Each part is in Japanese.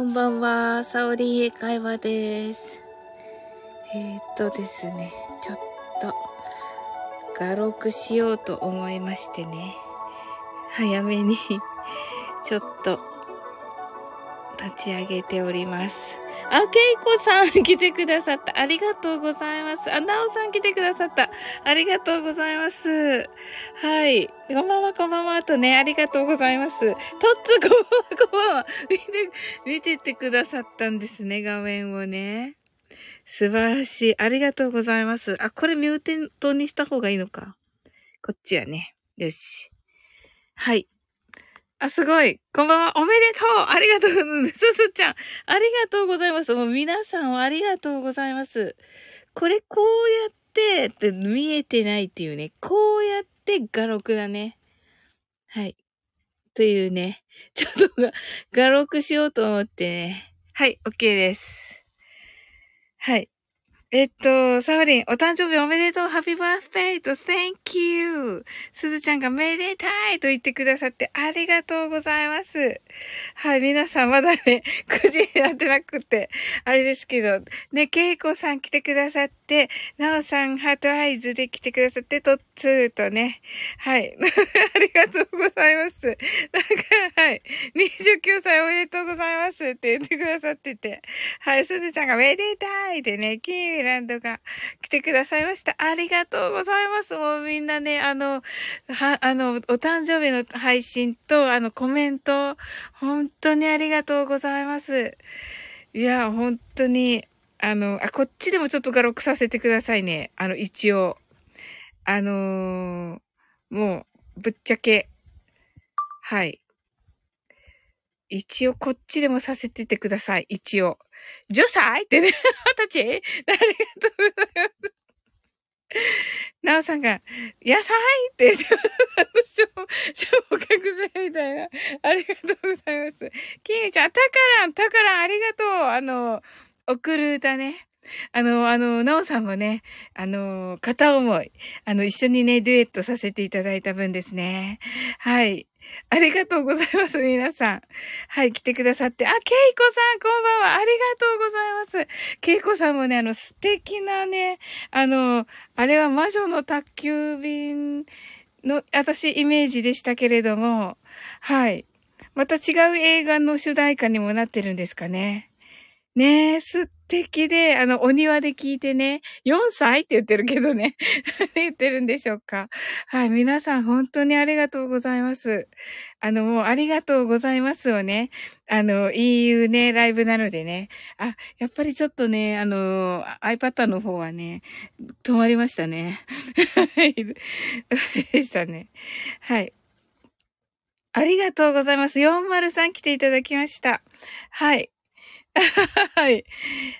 こんばんは、サオリン英会話です。えー、っとですね、ちょっと、画録しようと思いましてね、早めに ちょっと、立ち上げております。あ、けいこさん来てくださった。ありがとうございます。あ、なおさん来てくださった。ありがとうございます。はい。こんばんは、こんばんは。とね、ありがとうございます。とっつ、こんばんは、こんばんは。見て、見ててくださったんですね、画面をね。素晴らしい。ありがとうございます。あ、これミューテントにした方がいいのか。こっちはね。よし。はい。あ、すごい。こんばんは。おめでとうありがとう。すすちゃん。ありがとうございます。もう皆さんありがとうございます。これこうやってって見えてないっていうね。こうやって画録だね。はい。というね。ちょっと画録しようと思ってね。はい、OK です。はい。えっと、サウリン、お誕生日おめでとう、ハッピーバースデーと、Thank you! すずちゃんがめでたいと言ってくださってありがとうございます。はい、皆さんまだね、9時になってなくて、あれですけど、ね、けいこさん来てくださって、なおさんハートアイズで来てくださって、とっつーとね、はい、ありがとうございます。なんか、はい、29歳おめでとうございますって言ってくださってて、はい、すずちゃんがめでたいでね、キーランドが来てくださいました。ありがとうございます。もうみんなね、あの、は、あの、お誕生日の配信と、あの、コメント、本当にありがとうございます。いや、本当に、あの、あ、こっちでもちょっと画録させてくださいね。あの、一応。あのー、もう、ぶっちゃけ、はい。一応こっちでもさせててください。一応。10歳ってね、二十歳？ありがとうございます。なおさんが、野菜って言って、小、小学生みたいな。ありがとうございます。きみちゃん、たからん、たからん、ありがとう。あの、送る歌ね。あの、あの、なおさんもね、あの、片思い、あの、一緒にね、デュエットさせていただいた分ですね。はい。ありがとうございます、皆さん。はい、来てくださって。あ、ケイコさん、こんばんは。ありがとうございます。ケイコさんもね、あの、素敵なね、あの、あれは魔女の宅急便の、私、イメージでしたけれども、はい。また違う映画の主題歌にもなってるんですかね。ねえ、素敵で、あの、お庭で聞いてね、4歳って言ってるけどね。言ってるんでしょうか。はい、皆さん本当にありがとうございます。あの、もうありがとうございますをね、あの、EU ね、ライブなのでね。あ、やっぱりちょっとね、あの、iPad の方はね、止まりましたね。はい。でしたね。はい。ありがとうございます。403来ていただきました。はい。はい。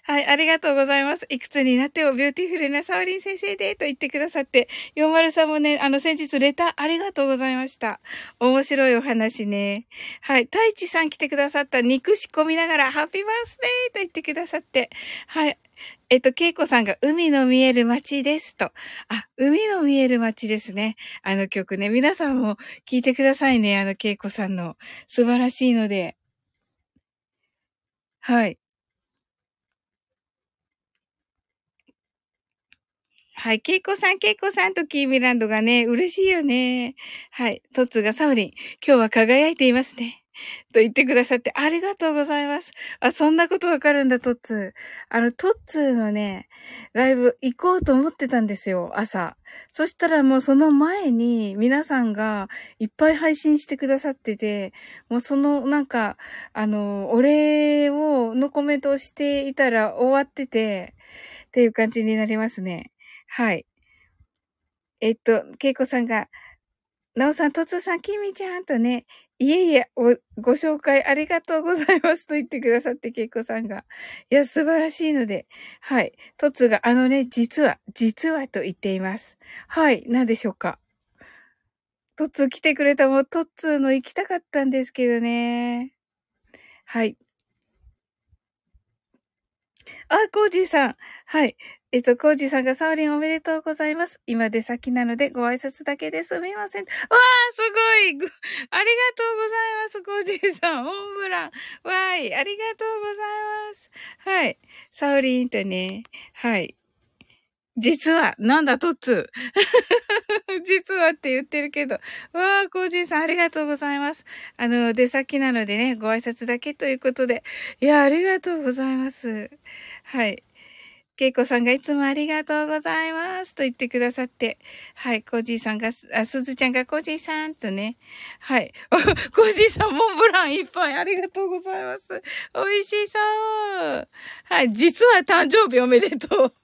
はい、ありがとうございます。いくつになってもビューティフルなサオリン先生でと言ってくださって、40さんもね、あの先日レターありがとうございました。面白いお話ね。はい、太一さん来てくださった肉仕込みながら Happy birthday と言ってくださって、はい。えっと、ケイコさんが海の見える街ですと。あ、海の見える街ですね。あの曲ね。皆さんも聞いてくださいね。あの、ケイコさんの素晴らしいので。はい。はい。ケイコさん、ケイコさんとキーミランドがね、嬉しいよね。はい。トッツがサウリン、今日は輝いていますね。と言ってくださってありがとうございます。あ、そんなことわかるんだ、トッツー。あの、トッツーのね、ライブ行こうと思ってたんですよ、朝。そしたらもうその前に皆さんがいっぱい配信してくださってて、もうそのなんか、あの、お礼を、のコメントをしていたら終わってて、っていう感じになりますね。はい。えっと、ケイコさんが、なおさん、とつさん、きみちゃんとね、いえいえ、ご紹介ありがとうございますと言ってくださって、けいこさんが。いや、素晴らしいので。はい。トツが、あのね、実は、実はと言っています。はい。何でしょうか。トツ来てくれたもう、トツの行きたかったんですけどね。はい。あ、コージーさん。はい。えっと、コージさんがサオリンおめでとうございます。今で先なのでご挨拶だけですみません。わー、すごいありがとうございます、コージさん。モンブラン。わーい、ありがとうございます。はい。サオリンとね、はい。実は、なんだ、トッツ。実はって言ってるけど。わあ、コージーさんありがとうございます。あの、出先なのでね、ご挨拶だけということで。いや、ありがとうございます。はい。けいこさんがいつもありがとうございますと言ってくださって。はい。コージーさんが、あ、すずちゃんがコージーさんとね。はい。コージーさんモンブランいっぱいありがとうございます。美味しそう。はい。実は誕生日おめでとう。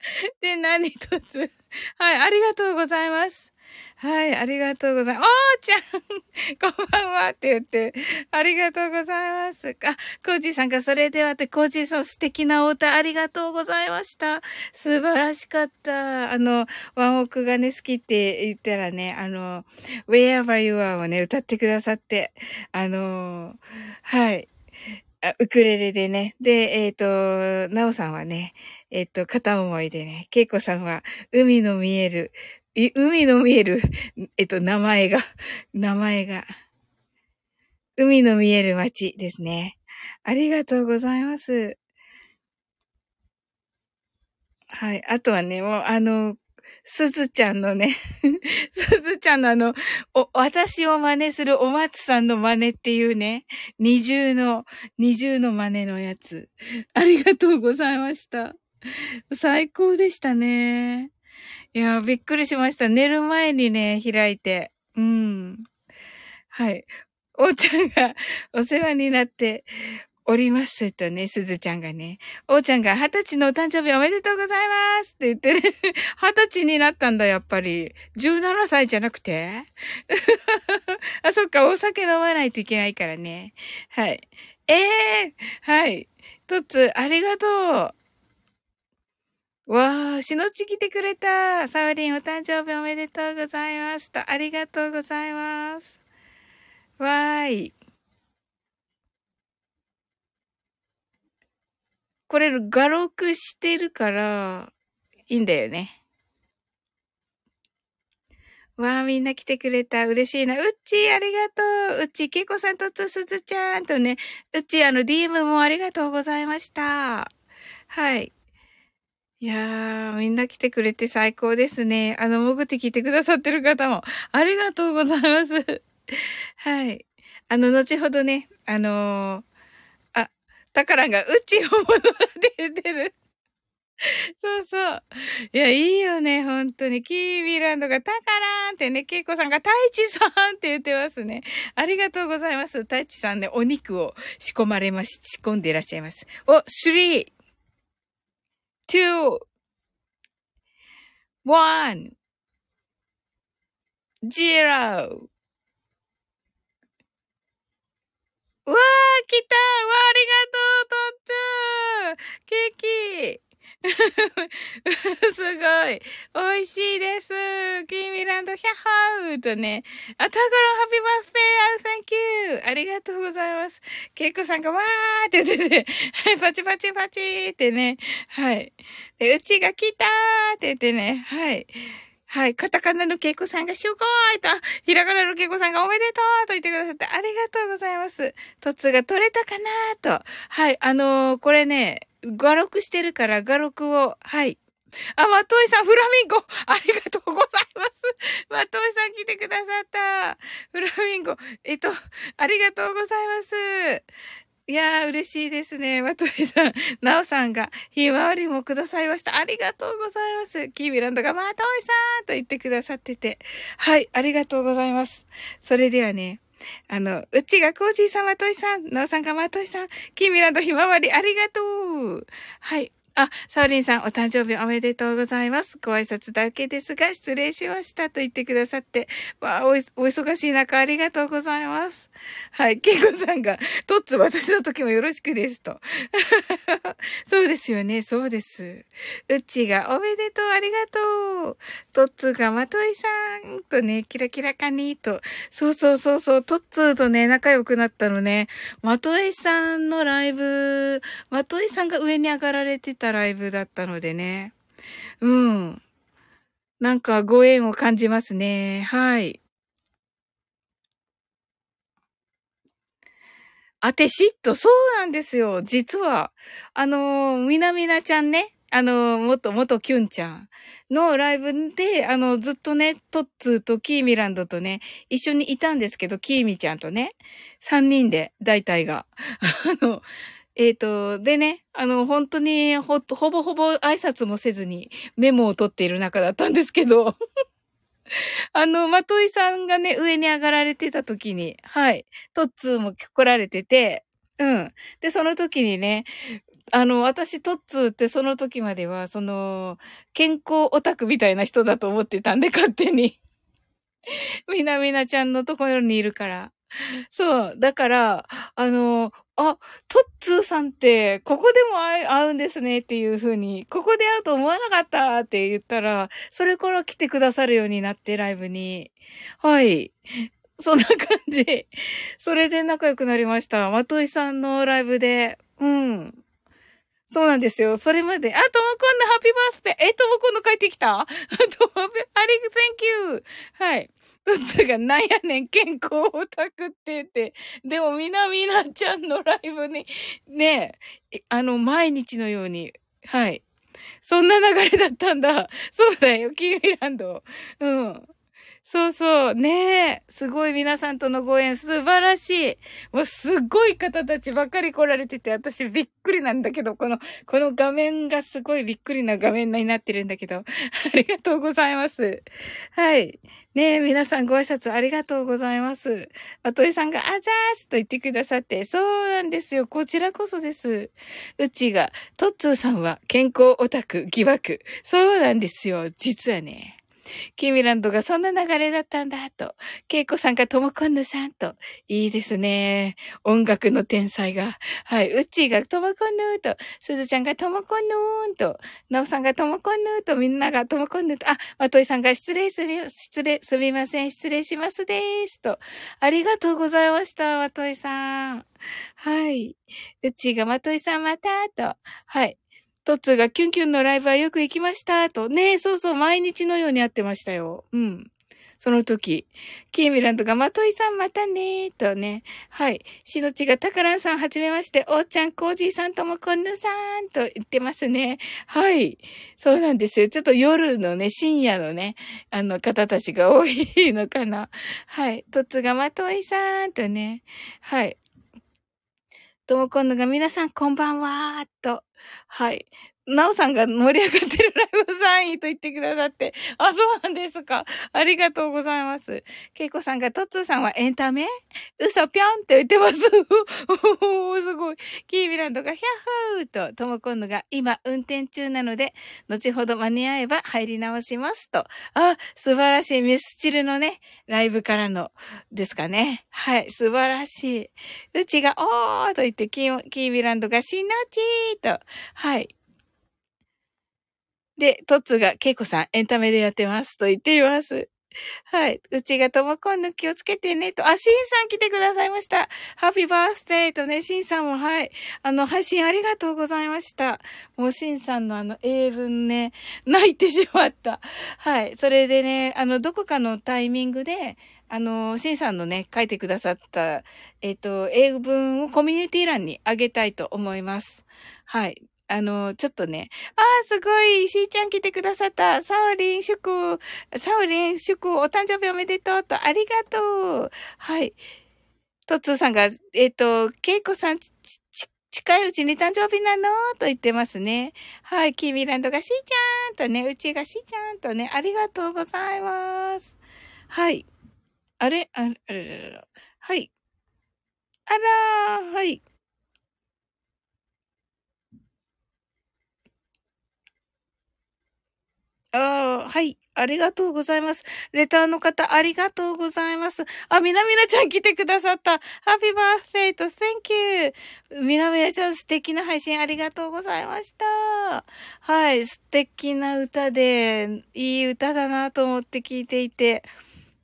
で、何一つ。はい、ありがとうございます。はい、ありがとうございます。おーちゃんこんばんはって言って、ありがとうございます。あ、コージーさんがそれではって、コージーさん素敵なお歌ありがとうございました。素晴らしかった。あの、ワンオクがね、好きって言ったらね、あの、Wherever You Are をね、歌ってくださって、あの、はい。ウクレレでね。で、えっ、ー、と、なおさんはね、えっ、と、片思いでね、けいこさんは、海の見える、海の見える、えっ、と、名前が、名前が、海の見える街ですね。ありがとうございます。はい。あとはね、もう、あの、すずちゃんのね すずちゃんのあの、お、私を真似するお松さんの真似っていうね、二重の、二重の真似のやつ。ありがとうございました。最高でしたね。いや、びっくりしました。寝る前にね、開いて。うん。はい。おーちゃんがお世話になって、おりますとね、すずちゃんがね、おーちゃんが二十歳のお誕生日おめでとうございますって言ってね、二十歳になったんだ、やっぱり。17歳じゃなくて あ、そっか、お酒飲まないといけないからね。はい。ええー、はい。とつ、ありがとう。わあ、しのち来てくれた。サウリンお誕生日おめでとうございますと。ありがとうございます。わーい。これ、画録してるから、いいんだよね。わあ、みんな来てくれた。嬉しいな。うっちー、ありがとう。うっちー、けいこさんとつすずちゃんとね。うっちー、あの、DM もありがとうございました。はい。いやー、みんな来てくれて最高ですね。あの、潜って聞いてくださってる方も、ありがとうございます。はい。あの、後ほどね、あのー、タカランが、うち本物だって言ってる。そうそう。いや、いいよね、本当に。キービーランドがタカランってね、ケイコさんが太一さんって言ってますね。ありがとうございます。太一さんね、お肉を仕込まれまし、仕込んでいらっしゃいます。お、3、two, one, zero. わー、来た。わありがとう、とッツー。ケーキ。すごい。美味しいです。キーミランド、ヒャッハーとね。あ、タグロハッピーバースデー、サンキュー。ありがとうございます。ケイコさんがわーって言って、パチパチパチってね。はい。うちが来たーって言ってね。はい。はい。カタカナのケイコさんがすごいと、ひらがなのケイコさんがおめでとうと言ってくださってありがとうございます。トツが取れたかなと。はい。あのー、これね、画録してるから画録を、はい。あ、まといさん、フラミンゴ ありがとうございます。まといさん来てくださった。フラミンゴ。えっと、ありがとうございます。いやー、嬉しいですね。まとりさん、なおさんが、ひまわりもくださいました。ありがとうございます。キービランドが、まといさんと言ってくださってて。はい、ありがとうございます。それではね、あの、うちがコージーさん、まといさん、なおさんがまといさん、キービランドひまわり、ありがとう。はい。あ、サオリンさん、お誕生日おめでとうございます。ご挨拶だけですが、失礼しましたと言ってくださって、わあお、お忙しい中ありがとうございます。はい、ケイコさんが、トッツ私の時もよろしくですと。そうですよね、そうです。うちが、おめでとう、ありがとう。トッツが、まといさんとね、キラキラかにと。そうそうそうそう、トッツとね、仲良くなったのね。まといさんのライブ、まといさんが上に上がられてたライブだったのでね。うん。なんかご縁を感じますね。はい。あてしっと、そうなんですよ。実は、あのみなみなちゃんね、あの元、元キュンちゃんのライブで、あの、ずっとね、トッツーとキーミランドとね、一緒にいたんですけど、キーミちゃんとね、三人で、大体が。あの、えっ、ー、と、でね、あの、本当にほ、ほぼほぼ挨拶もせずにメモを取っている中だったんですけど、あの、まといさんがね、上に上がられてた時に、はい、トッツーも来られてて、うん。で、その時にね、あの、私、トッツーってその時までは、その、健康オタクみたいな人だと思ってたんで、勝手に。みなみなちゃんのところにいるから。そう。だから、あの、あ、トッツーさんって、ここでも会うんですねっていう風に、ここで会うと思わなかったって言ったら、それから来てくださるようになって、ライブに。はい。そんな感じ。それで仲良くなりました。まといさんのライブで。うん。そうなんですよ。それまで。あ、ともこんのハッピーバースデー。え、ともこんの帰ってきた？あと、あり、Thank you! はい。うつがなんやねん、健康オタクってって。でも、みなみなちゃんのライブに、ねえ、あの、毎日のように、はい。そんな流れだったんだ。そうだよ、キーミランド。うん。そうそう。ねえ。すごい皆さんとのご縁素晴らしい。もうすごい方たちばっかり来られてて、私びっくりなんだけど、この、この画面がすごいびっくりな画面になってるんだけど。ありがとうございます。はい。ねえ、皆さんご挨拶ありがとうございます。まといさんが、あざーすと言ってくださって、そうなんですよ。こちらこそです。うちが、トッツーさんは健康オタク疑惑。そうなんですよ。実はね。キミランドがそんな流れだったんだ、と。ケイコさんがトモコンヌさんと。いいですね。音楽の天才が。はい。ウッチーがトモコンヌと。スズちゃんがトモコンヌーンと。ナオさんがトモコンヌと。みんながトモコンヌと。あ、マトイさんが失礼すみ、失礼、すみません。失礼しますでーす。と。ありがとうございました、マトイさん。はい。うッチーがマトイさんまた、と。はい。トツがキュンキュンのライブはよく行きました、と。ねえそうそう、毎日のように会ってましたよ。うん。その時、キーミランドが、まといさんまたねとね。はい。しのちが、たからんさんはじめまして、おーちゃん、コージーさんともこんぬさんと言ってますね。はい。そうなんですよ。ちょっと夜のね、深夜のね、あの方たちが多いのかな。はい。とつが、まといさんとね。はい。ともこんぬが、皆さんこんばんはと。はい。なおさんが盛り上がってるライブ3位と言ってくださって。あ、そうなんですか。ありがとうございます。ケイコさんが、トッツーさんはエンタメ？嘘ぴょんって言ってます。おー、すごい。キービランドがヒャッフーと、ともこんのが今運転中なので、後ほど間に合えば入り直しますと。あ、素晴らしい。ミスチルのね、ライブからの、ですかね。はい、素晴らしい。うちが、おーと言って、キービランドがしなちーと。はい。で、トッツが、ケイコさん、エンタメでやってますと言っています。はい。うちがともこんの気をつけてねと。あ、シンさん来てくださいました。ハッピーバースデーとね、シンさんもはい。あの、配信ありがとうございました。もうシンさんのあの英文ね、泣いてしまった。はい。それでね、あの、どこかのタイミングで、あの、シンさんのね、書いてくださった、えっ、ー、と、英文をコミュニティ欄にあげたいと思います。はい。あの、ちょっとね、ああ、すごい、しーちゃん来てくださった。サオリン祝、サオリン祝、お誕生日おめでとうと、ありがとう。はい。トツーさんが、えっ、ー、と、ケイコさん、ち、ち、近いうちに誕生日なの？と言ってますね。はい。キーミランドがしーちゃんとね、うちがしーちゃんとね、ありがとうございます。はい。あれ？あれあれはい。あらー、はい。ああ、はい。ありがとうございます。レターの方、ありがとうございます。あ、みなみなちゃん来てくださった。ハッピーバースデーと、Thank you. みなみなちゃん素敵な配信ありがとうございました。はい。素敵な歌で、いい歌だなと思って聞いていて。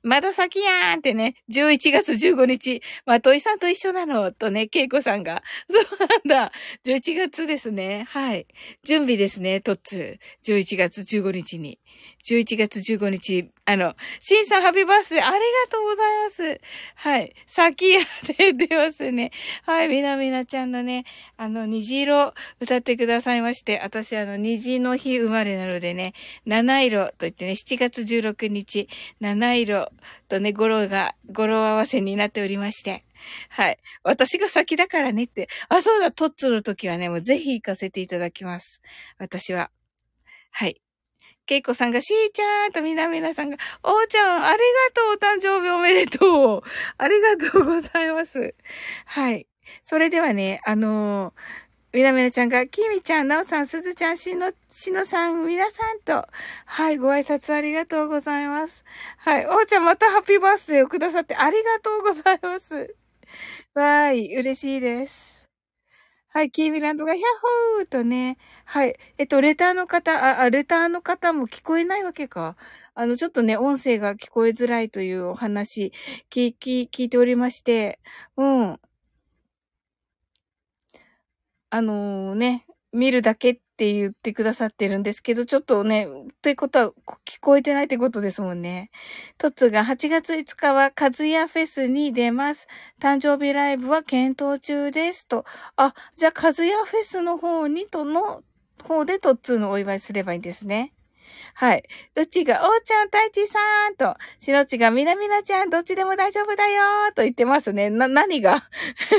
まだ先やーんってね、11月15日、まといさんと一緒なの、とね、けいこさんが。そうなんだ。11月ですね。はい。準備ですね、とっつ。11月15日に。11月15日、あの、シンさんハッピーバースデーありがとうございます。はい。先やで出ますね。はい。みなみなちゃんのね、あの、虹色歌ってくださいまして、私あの、虹の日生まれなのでね、七色と言ってね、7月16日、七色とね、語呂が、語呂合わせになっておりまして。はい。私が先だからねって。あ、そうだ、トッツの時はね、もうぜひ行かせていただきます。私は。はい。ケイコさんが、しーちゃんとみなみなさんが、おーちゃん、ありがとう、お誕生日おめでとう。ありがとうございます。はい。それではね、あのー、みなみなちゃんが、きみちゃん、なおさん、すずちゃん、しの、しのさん、みなさんと、はい、ご挨拶ありがとうございます。はい、おーちゃん、またハッピーバースデーをくださってありがとうございます。わーい、嬉しいです。はい、キーミランドがヤッホーとね。はい。えっと、レターの方、あ、あレターの方も聞こえないわけか。あの、ちょっとね、音声が聞こえづらいというお話、聞、き、聞いておりまして、うん。あのー、ね、見るだけっって言ってくださってるんですけど、ちょっとね、ということは聞こえてないってことですもんね。トツが8月5日はカズヤフェスに出ます。誕生日ライブは検討中ですと。あ、じゃあカズヤフェスの方にとの方でトッツーのお祝いすればいいんですね。はい。うちが、おーちゃん、たいちさんと、しのちが、みなみなちゃん、どっちでも大丈夫だよーと言ってますね。な、何が？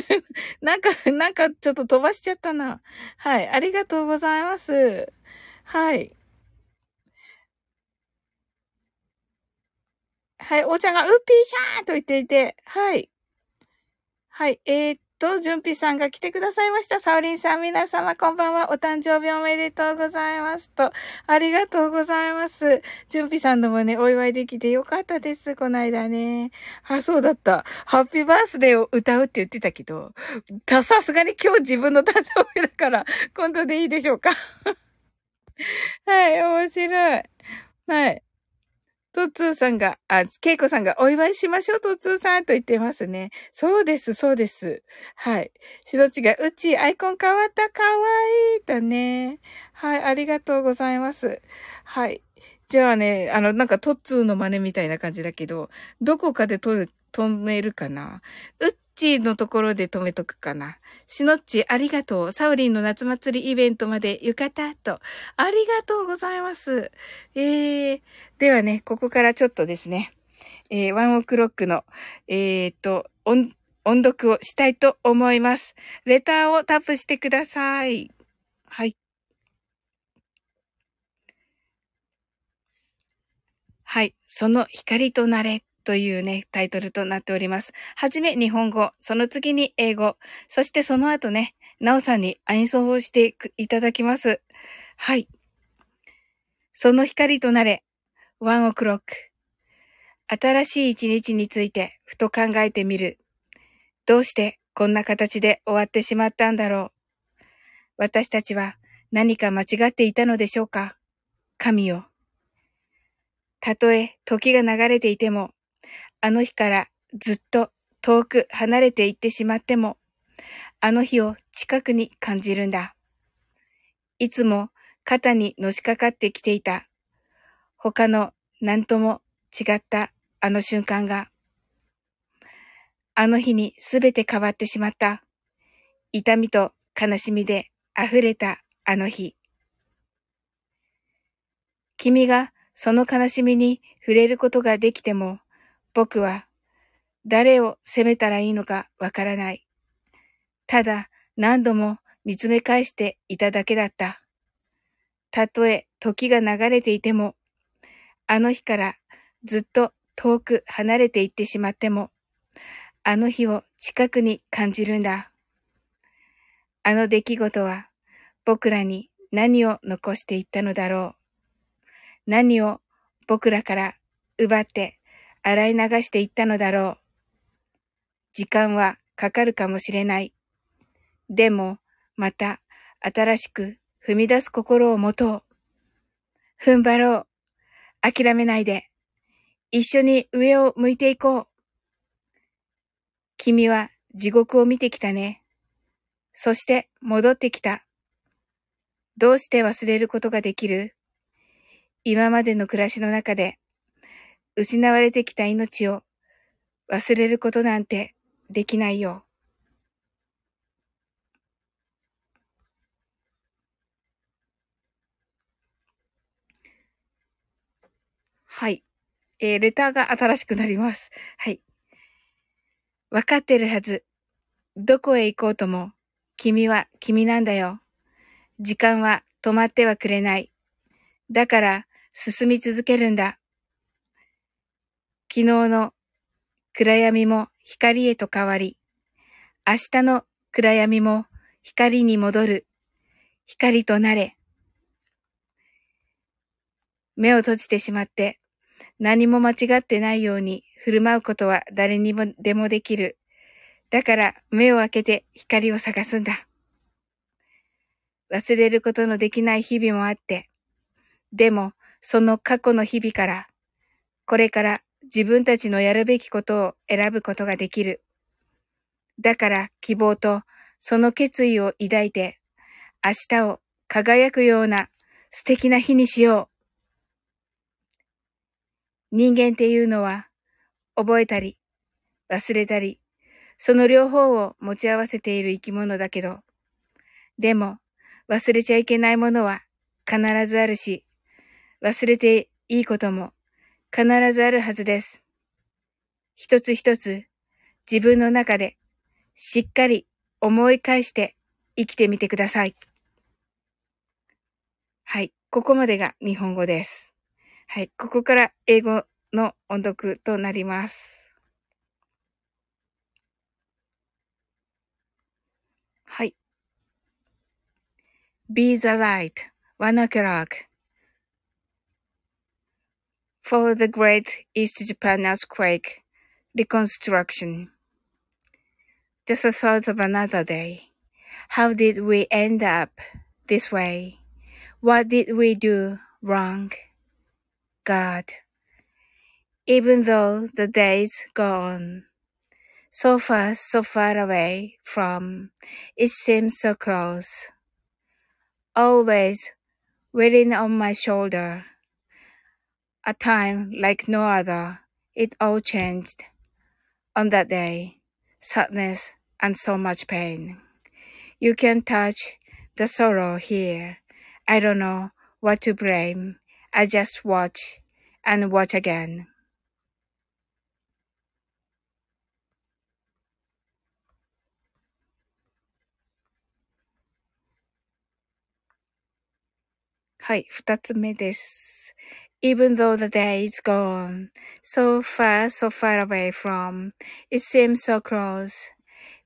なんか、なんかちょっと飛ばしちゃったな。はい。ありがとうございます。はい。はい。おーちゃんが、うっぴーしゃーと言っていて、はい。はい。えー、と、じゅんぴさんが来てくださいました。サオリンさん、皆様、こんばんは。お誕生日おめでとうございますと。ありがとうございます。じゅんぴさんのもね、お祝いできてよかったです。この間ね。あ、そうだった。ハッピーバースデーを歌うって言ってたけど、さすがに今日自分の誕生日だから、今度でいいでしょうか。はい、面白い。はい。トッツーさんが、あ、ケイコさんがお祝いしましょう、トッツーさんと言ってますね。そうです、そうです。はい。しどちが、うち、アイコン変わった、かわいい、だね。はい、ありがとうございます。はい。じゃあね、あの、なんかトッツーの真似みたいな感じだけど、どこかで撮る、止めるかな？うっちのところで止めとくかな。しのっち、ありがとう。サウリンの夏祭りイベントまで浴衣と。ありがとうございます。えー、ではね、ここからちょっとですね、えー、ワンオクロックの、えー、っと、音、音読をしたいと思います。レターをタップしてください。はい。はい。その光となれ。というね、タイトルとなっております。はじめ日本語、その次に英語、そしてその後ね、なおさんに演奏をしていただきます。はい。その光となれ、ワンオクロック。新しい一日についてふと考えてみる。どうしてこんな形で終わってしまったんだろう。私たちは何か間違っていたのでしょうか神よ。たとえ時が流れていても、あの日からずっと遠く離れていってしまっても、あの日を近くに感じるんだ。いつも肩にのしかかってきていた。他の何とも違ったあの瞬間が、あの日にすべて変わってしまった。痛みと悲しみで溢れたあの日。君がその悲しみに触れることができても、僕は誰を責めたらいいのかわからない。ただ何度も見つめ返していただけだった。たとえ時が流れていても、あの日からずっと遠く離れていってしまっても、あの日を近くに感じるんだ。あの出来事は僕らに何を残していったのだろう。何を僕らから奪って洗い流していったのだろう。時間はかかるかもしれない。でも、また新しく踏み出す心を持とう。踏ん張ろう。諦めないで。一緒に上を向いていこう。君は地獄を見てきたね。そして戻ってきた。どうして忘れることができる？今までの暮らしの中で失われてきた命を忘れることなんてできないよ。はい。えー、レターが新しくなります。はい。わかってるはず。どこへ行こうとも、君は君なんだよ。時間は止まってはくれない。だから、進み続けるんだ。昨日の暗闇も光へと変わり、明日の暗闇も光に戻る。光となれ。目を閉じてしまって、何も間違ってないように振る舞うことは誰にもでもできる。だから目を開けて光を探すんだ。忘れることのできない日々もあって、でもその過去の日々から、これから自分たちのやるべきことを選ぶことができる。だから希望とその決意を抱いて、明日を輝くような素敵な日にしよう。人間っていうのは、覚えたり、忘れたり、その両方を持ち合わせている生き物だけど、でも、忘れちゃいけないものは必ずあるし、忘れていいことも必ずあるはずです。一つ一つ自分の中でしっかり思い返して生きてみてください。はい。ここまでが日本語です。はい。ここから英語の音読となります。はい。Be the light, one o'clock. For the great East Japan earthquake reconstruction. Just a thought of another day. How did we end up this way? What did we do wrong? God, even though the days go on. So far, so far away from, it seems so close. Always waiting on my shoulder. A time like no other, it all changed. On that day, sadness and so much pain. You can touch the sorrow here. I don't know what to blame. I just watch and watch again. Even though the day is gone, so far, so far away from, it seems so close.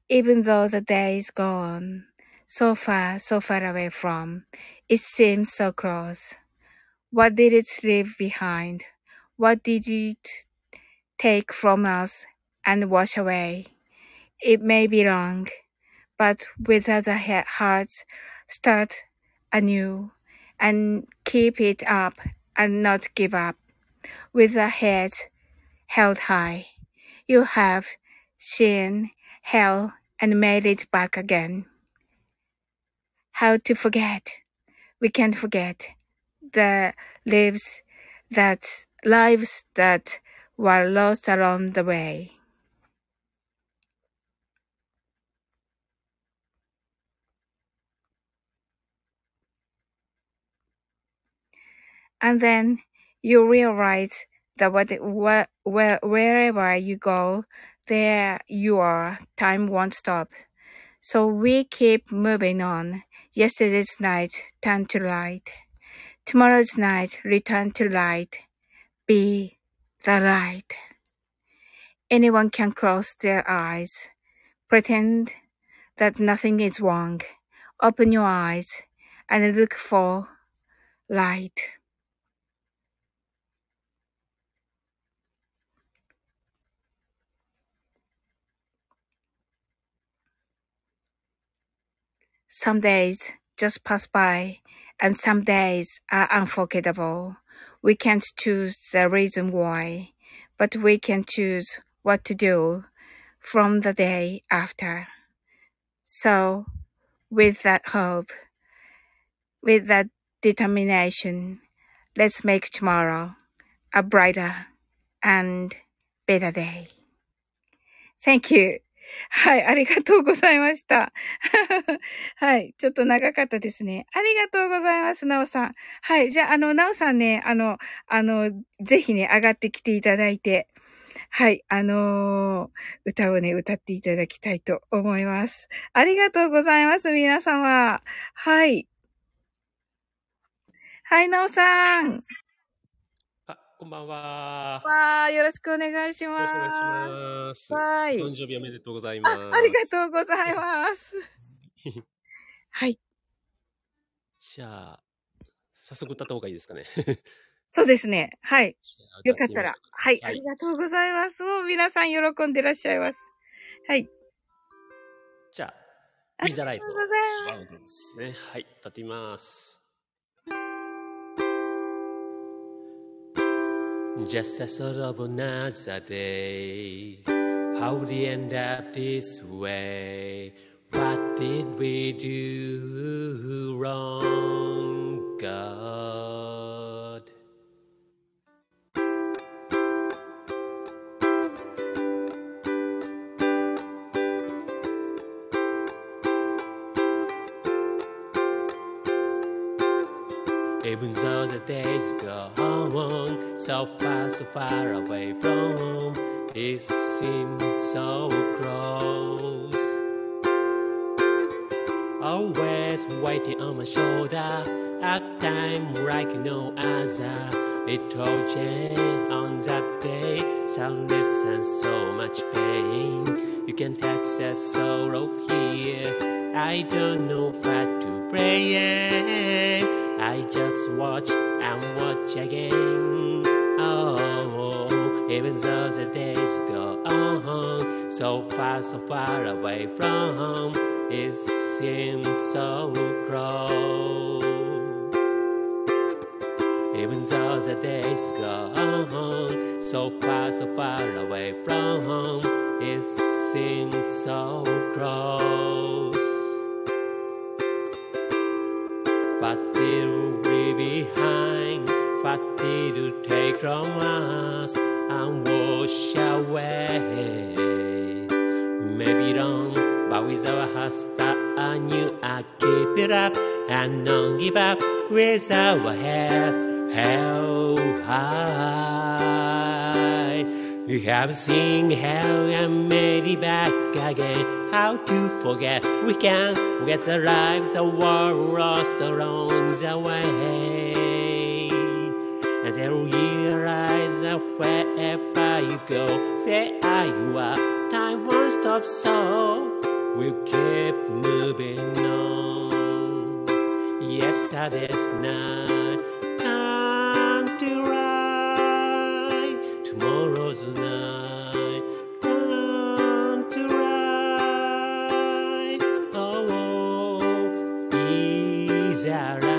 Even though the day is gone, so far, so far away from, it seems so close. What did it leave behind? What did it take from us and wash away? It may be long, but with other hearts, start anew and keep it up and not give up. With a head held high, you have seen hell and made it back again. How to forget? We can't forget the lives that lives that were lost along the way. And then you realize that what, where, wherever you go, there you are. Time won't stop. So we keep moving on. Yesterday's night turned to light. Tomorrow's night, return to light. Be the light. Anyone can close their eyes. Pretend that nothing is wrong. Open your eyes and look for light. Some days just pass by and some days are unforgettable. We can't choose the reason why, but we can choose what to do from the day after. So, with that hope, with that determination, let's make tomorrow a brighter and better day. Thank you. はい、ありがとうございました。はい、ちょっと長かったですね。ありがとうございます、なおさん。はい、じゃあ、あの、なおさんね、あの、あの、ぜひね、上がってきていただいて、はい、あのー、歌をね、歌っていただきたいと思います。ありがとうございます、皆様。はい。はい、なおさん。こんばんは。わあ、よろしくお願いします。よろしくお願いします。はい。誕生日おめでとうございます。ありがとうございます。はい。じゃあ、早速歌った方がいいですかね。そうですね。はい。よかったら。はい、はい。ありがとうございます。もう皆さん喜んでらっしゃいます。はい。じゃあ、ウィザライト。ありがとうございます。ね。はい。歌ってみます。Just a sort of another day. How we end up this way? What did we do wrong, God? Even though the days go on so far, so far away from home, it seems so close. Always waiting on my shoulder, at time like no other. It told you on that day, sadness and so much pain. You can touch the sorrow here. I don't know what to pray. I just watch and watch again. Oh, even though the days go on, so far, so far away from home, it seems so close. Even though the days go on, so far, so far away from home, it seems so close. What did we behind? What did you take from us and wash away? Maybe wrong, but with our hearts that I knew I'd keep it up and don't give up with our heads held high. We have seen hell and made it back again how to forget. We can't forget the life the world along the way. And then realize that wherever you go, are you are. Time won't stop, so we'll keep moving on. Yesterday's night, time to ride. Tomorrow's night. desire.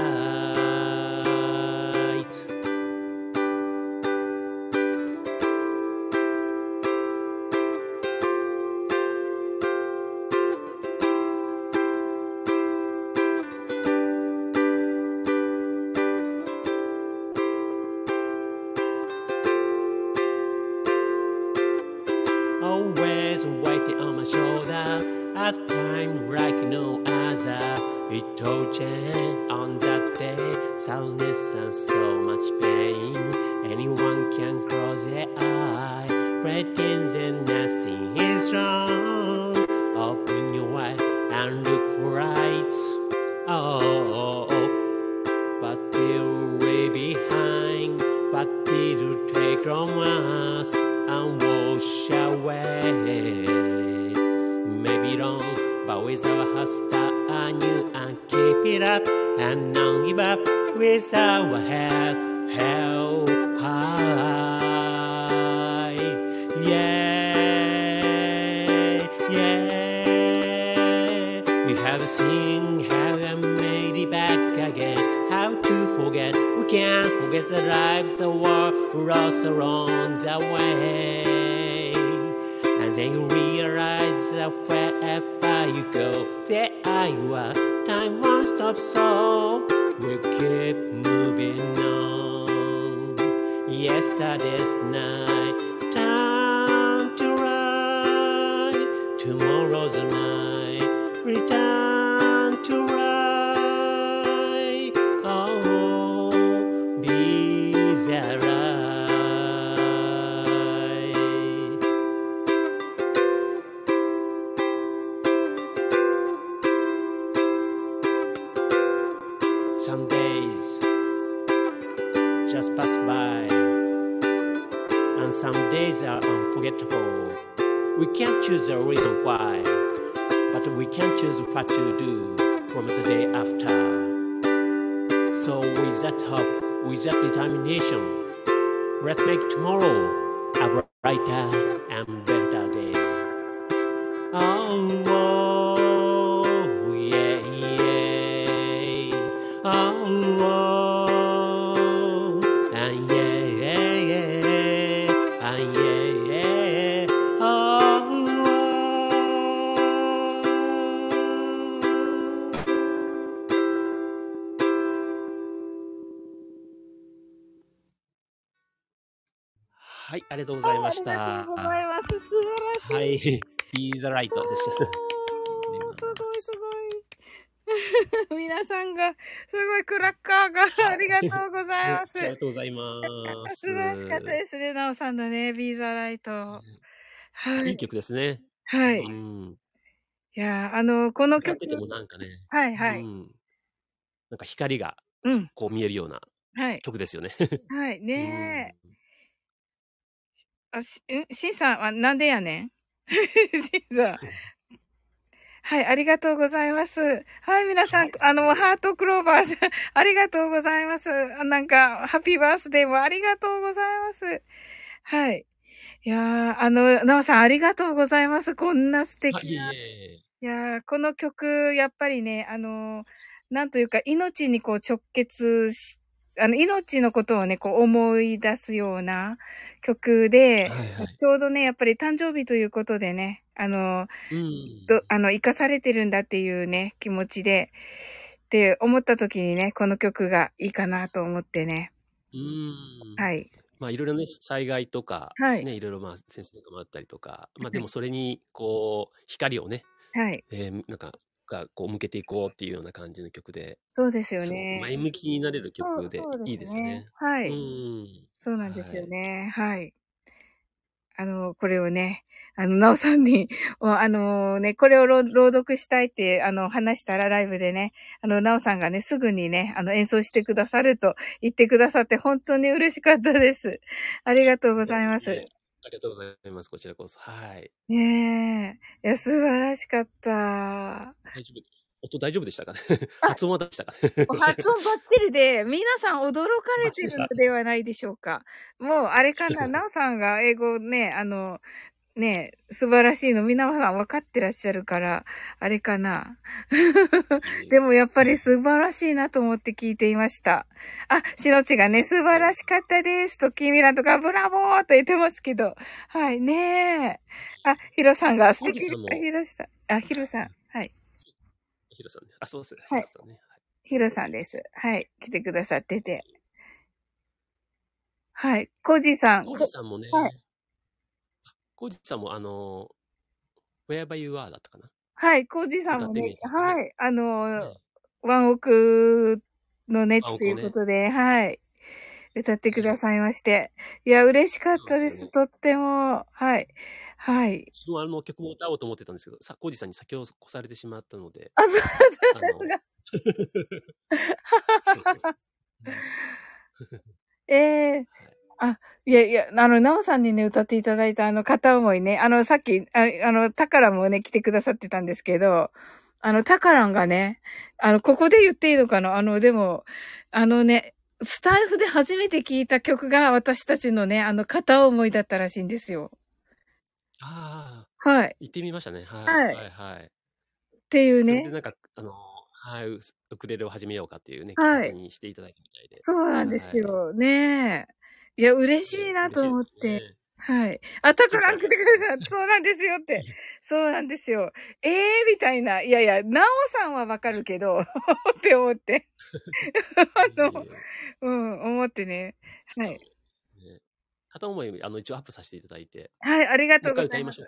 Breakins and nasty is wrong. Open your eyes and look right. Oh, oh, oh. what will we behind? What did you take from us and wash away? Maybe wrong, but with our hostile on you and keep it up and not give up with our hands held. The world lost along the way. And then you realize that wherever you go, there you are. Time won't stop, so we keep moving on. Yesterday's night, ました。ありがとうございます。素晴らしい。はい。Be the right でした。すごいすごい。皆さんが、すごいクラッカーが、ありがとうございます。ありがとうございます。素晴らしかったですね、なおさんのね、ビーザライト。はいい。い曲ですね。はい。いうん。やー、あの、この曲て、てもなんかね。はいはい。うん。なんか光がうん。こう見えるようなはい。曲ですよね。はい。ねえ。うんあ、し、ん？しんさんはなんでやねん？しんさん。はい、ありがとうございます。はい、皆さん、あの、ハートクローバーさん、ありがとうございます。あなんか、ハッピーバースデーもありがとうございます。はい。いやー、あの、なおさん、ありがとうございます。こんな素敵あいえいな。いえ。やー、この曲、やっぱりね、あの、なんというか、命にこう直結し、あの、命のことをね、こう思い出すような曲で、はいはい。ちょうどね、やっぱり誕生日ということでね、あの、うん。ど、あの、生かされてるんだっていうね、気持ちで、って思った時にね、この曲がいいかなと思ってね。うん。はい。まあいろいろね、災害とか、はいね、いろいろまあ戦争とかもあったりとか、まあでもそれにこう、光をね、はい。えーなんか、がこう向けていこうっていうような感じの曲で、そうですよね。前向きになれる曲でいいですよね。はい。うん。そうなんですよね。はい。あの、これをね、あの、なおさんに、あのね、これを朗朗読したいって、あの、話したらライブでね、あの、なおさんがね、すぐにね、あの、演奏してくださると言ってくださって、本当に嬉しかったです。ありがとうございます。ねありがとうございます。こちらこそ。はい。ねえ。いや、素晴らしかった。大丈夫音大丈夫でしたかね？発音はでしたかねお発音バッチリで、皆さん驚かれてるのではないでしょうか。もう、あれかな、なおさんが英語ね、あの、ね、素晴らしいの、皆さん分かってらっしゃるから、あれかな。でもやっぱり素晴らしいなと思って聞いていました。あ、しのちがね、素晴らしかったですと、キミラとかブラボーと言ってますけど。はい、ねえ。あ、ヒロさんが素敵コジさんもヒロさん。あ、ヒロさん。はい。ヒロさんね。あ、そうですね。はいヒロさんね。ヒロさんです。はい。来てくださってて。はい。コジさん。コジさんもね、はいコジさんもあの、Wherever You Are だったかな？はい。コジさんもねはい。あの、ねワンオクのね、とワンオクねいうことで、はい。歌ってくださいまして。いや、嬉しかったです。とっても。はい。はい。そのあの曲も歌おうと思ってたんですけど、さ、コジさんに先を越されてしまったので、あ、そうあの、だ。そうそうそう ええあ、いやいや、あの、なおさんにね、歌っていただいたあの、片思いね、あの、さっき、ああの、タカランもね、来てくださってたんですけど、あの、タカランがね、あの、ここで言っていいのかな？あの、でも、あのね、スタイフで初めて聞いた曲が私たちのね、あの、片思いだったらしいんですよ。ああ、はい。行ってみましたね。はい。はいはい、はい。っていうね。なんか、あの、はい、ウウクレレを始めようかっていうね、はいきっかけにしていただいたみたいで。そうなんですよ。ねえ。いや、嬉しいなと思って。ねはい。あ、タカラン来てくれた。そうなんですよって。そうなんですよ。ええー、みたいな。いやいや、ナオさんはわかるけど、って思って。あの、うん、思ってね。はい。ね片思い、あの、一応アップさせていただいて、はい、ありがとうございます。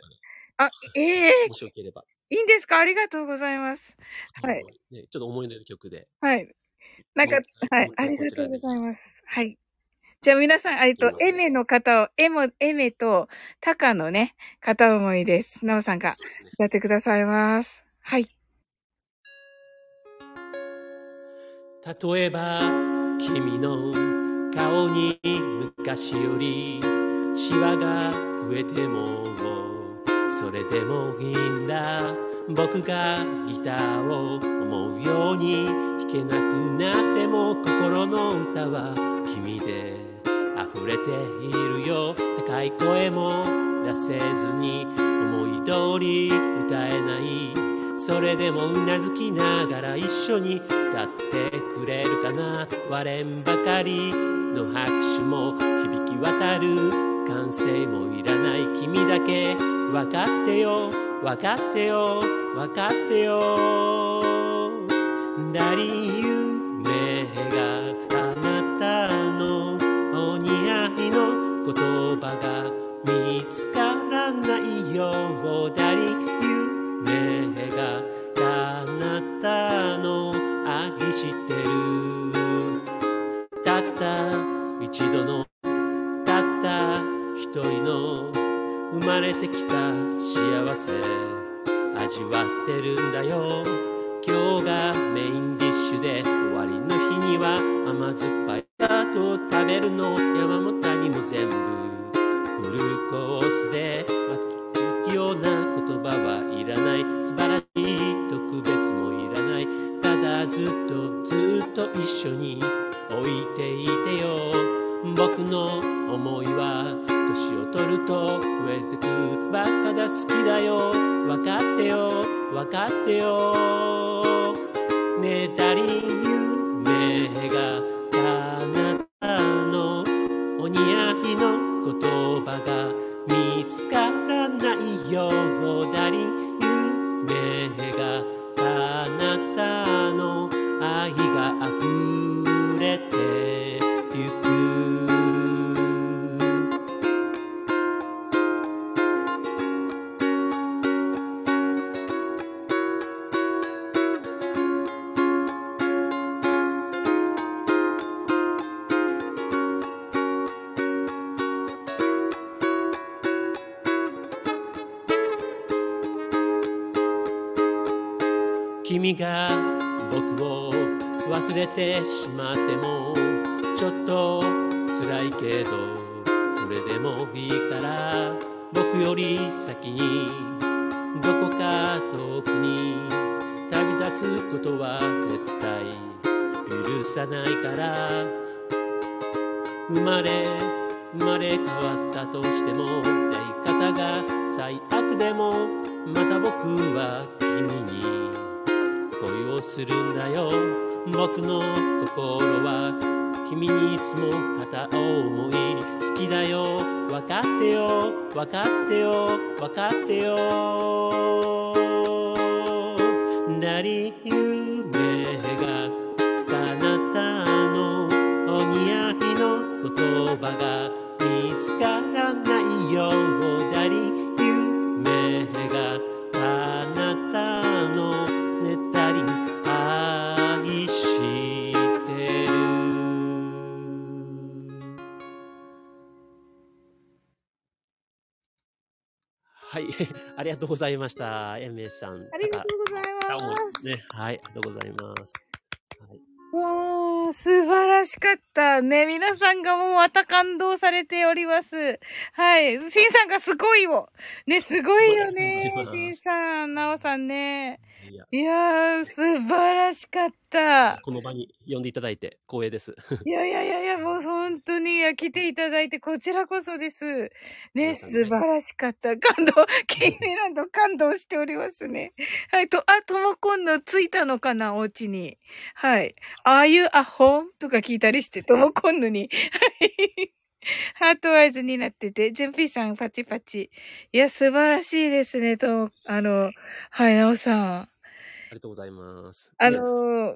あ、ええもしよければ。いいんですか？ありがとうございます。はい。ね、ちょっと思い出の曲で。はい。なんか、はい、ありがとうございます。はい。じゃあ皆さん、えっと、エメの方を、エモ、エメとタカのね、片思いです。ナオさんが。やってくださいます。はい。例えば君の顔に昔よりシワが増えてもそれでもいいんだ僕がギターを思うように弾けなくなっても心の歌は君で溢れているよ。高い声も出せずに思い通り歌えない。それでもうなずきながら一緒に歌ってくれるかな。割れんばかりの拍手も響き渡る。歓声もいらない君だけ。分かってよ。分かってよ。分かってよ。だり夢ないよだり夢があなたの愛してるたった一度のたった一人の生まれてきた幸せ。味わってるんだよ。今日がメインディッシュで終わりの日には甘酸っぱいあと食べるの。山も谷も全部フルコースで。うな言葉はいらない。素晴らしい特別もいらない。ただずっとずっと一緒に置いていてよ。僕の思いは年を取ると増えてく。ばっかだ好きだよ。分かってよ。分かってよ。ねだり夢があなたの。お似合いの言葉が見つからないよだりれてしまってもちょっと辛いけどそれでもいいから僕より先にどこか遠くに旅立つことは絶対許さないから。生まれ生まれ変わったとしてもやり方が最悪でもまた僕は君に恋をするんだよ。僕の心は君にいつも片思い。好きだよ。分かってよ。分かってよ。分かってよ。なりゆりがとうございました。エメさん。ありがとうございます。ね。はい、ありがとうございます。はい、わー、素晴らしかった。ね、皆さんがもうまた感動されております。はい。シンさんがすごいよ。ね、すごいよね。シンさん、ナオさんね。いや、いやー、素晴らしかった。この場に呼んでいただいて光栄です。いやいやいやいや、もう本当に、いや、来ていただいて、こちらこそです。ね、素晴らしかった。感動、キーミランド感動しておりますね。はい、と、あ、ともこんの着いたのかな、お家に。はい。Are you at home? とか聞いたりして、ともこんのに。はい。ハートワイズになってて、ジュンピーさんパチパチ。いや、素晴らしいですね、と、あの、はい、なおさん。ありがとうございます。あねの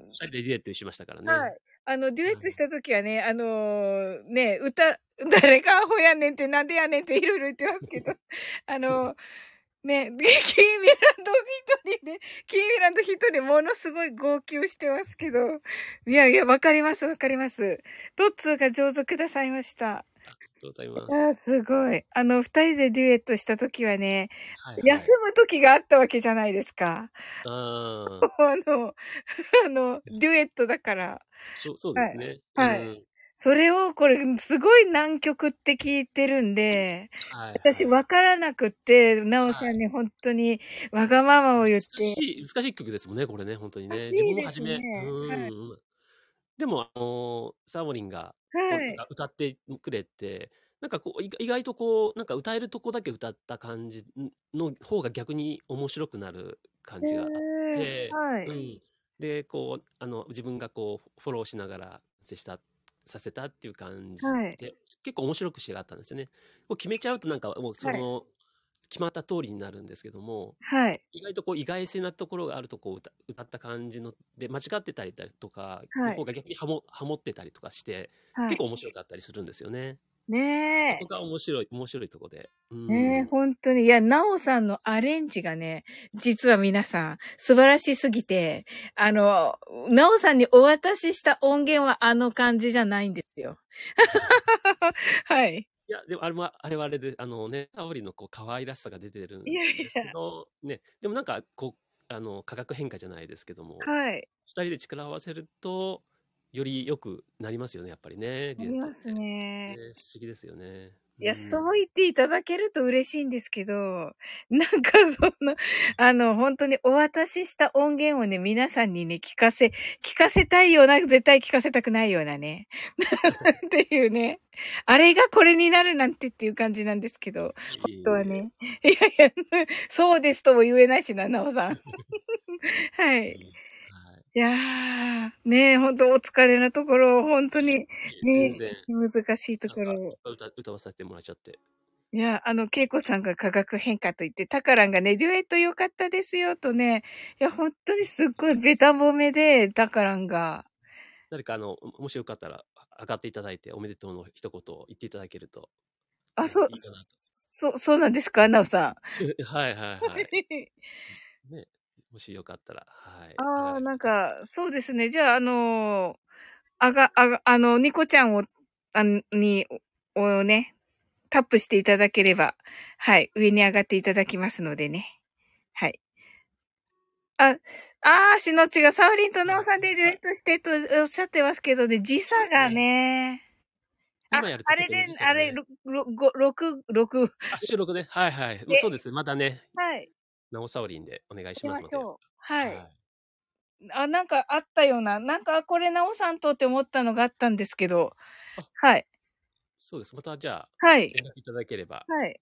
ー二人でデュエットしましたからね。はい。あの、デュエットした時はね、あのーね、歌、誰がアホやねんってなんでやねんっていろいろ言ってますけど、あのーね、キーミランド一人で、キーミランド一人ものすごい号泣してますけど、いやいや、わかりますわかります。トッツーが上手くださいました。とうございます。あーすごい。あの、二人でデュエットした時はね、はいはい、休む時があったわけじゃないですか。あー あの、あの、デュエットだから。そうそうですね。はいうんそれを、これ、すごい難曲って聞いてるんで、はい私わからなくって、なおさんに本当にわがままを言っ難してい、難しい曲ですもんね、これね、本当にね。難しい自分も初め、ねうんはいでも、あのーサーモリンが、はい。歌ってくれて、なんかこう、意意外とこう、なんか歌えるとこだけ歌った感じの方が逆に面白くなる感じがあって、はい。うん、でこうあの自分がこうフォローしながら接したさせたっていう感じで、はい結構面白く仕上がったんですよね。こう決めちゃうとなんかもうその、決まった通りになるんですけどもはい。意外とこう意外性なところがあるとこう歌歌った感じので間違ってたりとか、はいの方が逆にハモハモってたりとかして、はい結構。面白かったりするんですよね。ねそこが面白い面白いとこで。うんえ。ねえ、本当に。いや、なおさんのアレンジがね、実は皆さん、素晴らしすぎて、あの、なおさんにお渡しした音源はあの感じじゃないんですよ。はい。いや、でもあれも、あれはあれで、あのね、タオリのこう可愛らしさが出てるんいやいやですけど、ね、でもなんか、こう、あの、価格変化じゃないですけども、はい。二人で力を合わせると、より良くなりますよね、やっぱりね。あデュエットってりますね。ね不思議ですよね。いや、んそう言っていただけると嬉しいんですけど、なんかその、あの、本当にお渡しした音源をね、皆さんにね、聞かせ、聞かせたいような、絶対聞かせたくないようなね。っていうね。あれがこれになるなんてっていう感じなんですけど、本当はね。いやいや、そうですとも言えないしな、なおさん。はい。はい。いやー、ねえ、本当お疲れのところ、本当にね全然、難しいところを。歌歌わせてもらっちゃって。いや、あの、恵子さんが化学変化と言って、タカランがね、デュエット良かったですよ、とね。いや、本当にすっごいベタ褒めで、タカランが。誰か、あの、もしよかったら、上がっていただいて、おめでとうの一言を言っていただけると。あ、そういいかなと、そ う、そうなんですか、なおさはいはいはん。い。ね、もしよかったら、はい。ああ、はいなんか、そうですね。じゃあ、あのーあが、あが、あの、ニコちゃんを、あんに、をね、タップしていただければ、はい、上に上がっていただきますのでね。はい。あ、あー、しのちがサウリンとナオさんでデュエットしてとおっしゃってますけどね、時差がね。やるとあれであれ、ろろご六六あ、収録ね。はいはい。でそうです。またね、はい、なおさおりんでお願いししまので。ますしょう。はい。はいあ、なんかあったような、なんかこれ直さんとって思ったのがあったんですけどあ、はい、そうです。またじゃあ、はい、いただければ。はい。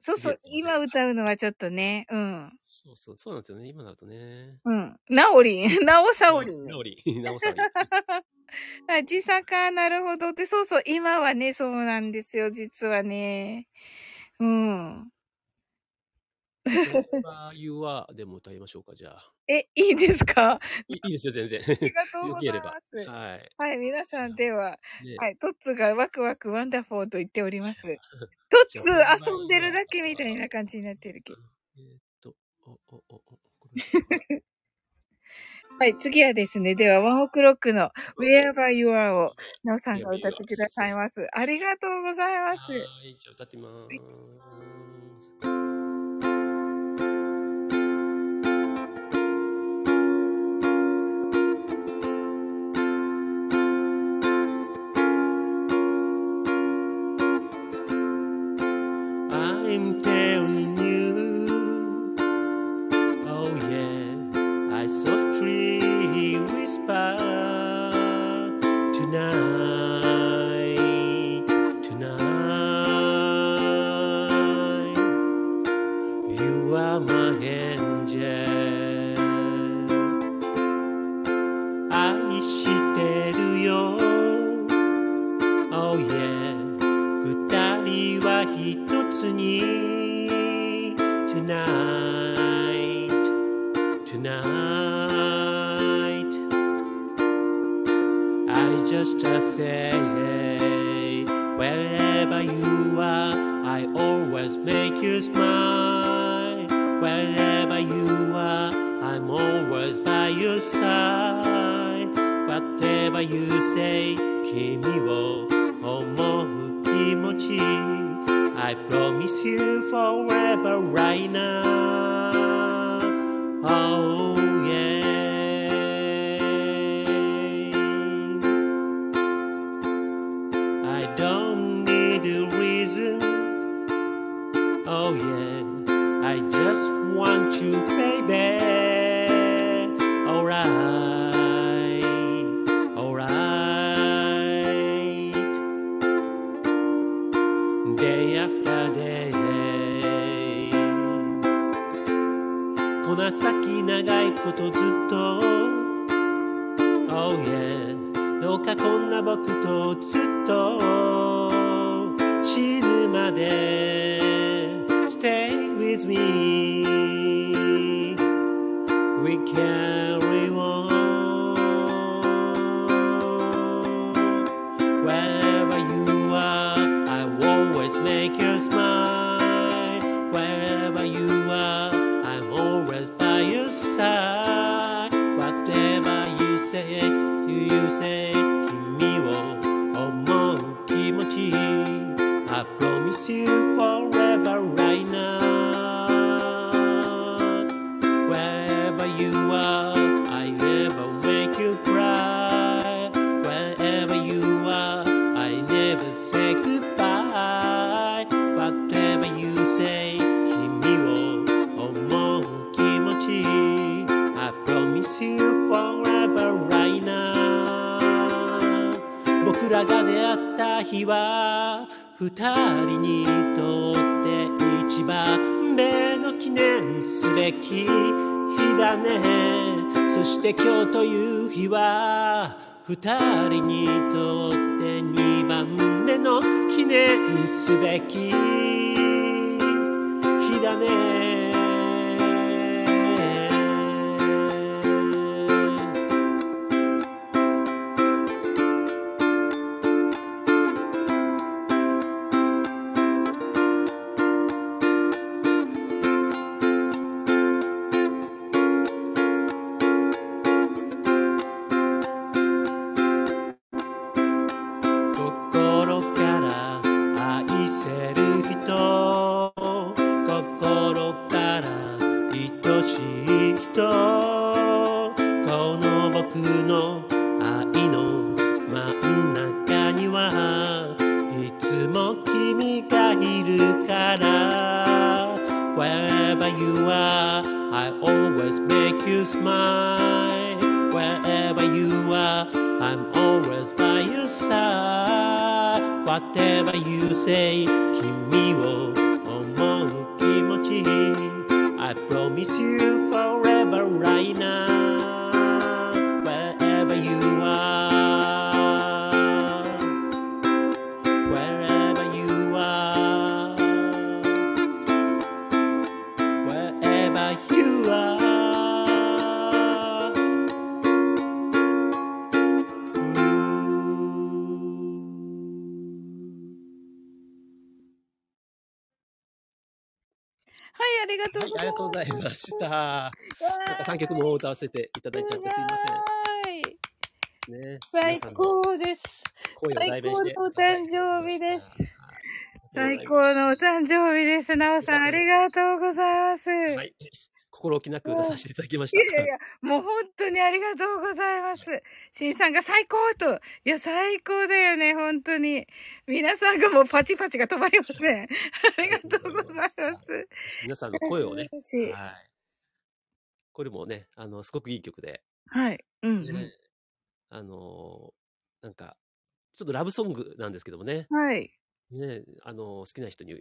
そうそう今歌うのはちょっとね、うん、そうそう、そうなんですよね。今だとね。うん。なおりん、なおさおりん。なおりん。なおさおりん。あ、時差か、なるほど。で、そうそう、今はね、そうなんですよ、実はね。うん。バーユーはでも歌いましょうか、じゃあ。え、いいですか？いいいですよ、全然。ありがとうよございま。す。はい。はい、皆さんでは、ねはい、トッツーがワクワク wonderful と言っております。トッツ遊んでるだけみたいな感じになってるけど。えーっと、お、お、お、お、はい、次はですね、では、 ONE OK ROCK の Wherever You Are を、なおさんが歌ってくださいます。ありがとうございます。はい、じゃあ歌ってみます。say Wherever you are I always make you smile Wherever you are I'm always by your side Whatever you say 君を思う気持ち I promise you forever right now Oh You baby した。なんか3曲も歌わせていただいちゃってすいません。ね、最高です。最高のお誕生日です最高のお誕生日です。なおさん、ありがとうございます。はい。心置きなく歌させていただきました。いやいや、もう本当にありがとうございます。しんさんが最高と。いや、最高だよね、本当に。皆さんがもうパチパチが止まりません。ありがとうございます。皆さんの声をね、はい。これもね、あの、すごくいい曲で、はい。うん、ねあのーなんか、ちょっとラブソングなんですけどもね、うん。はい。ね、あのー好きな人に、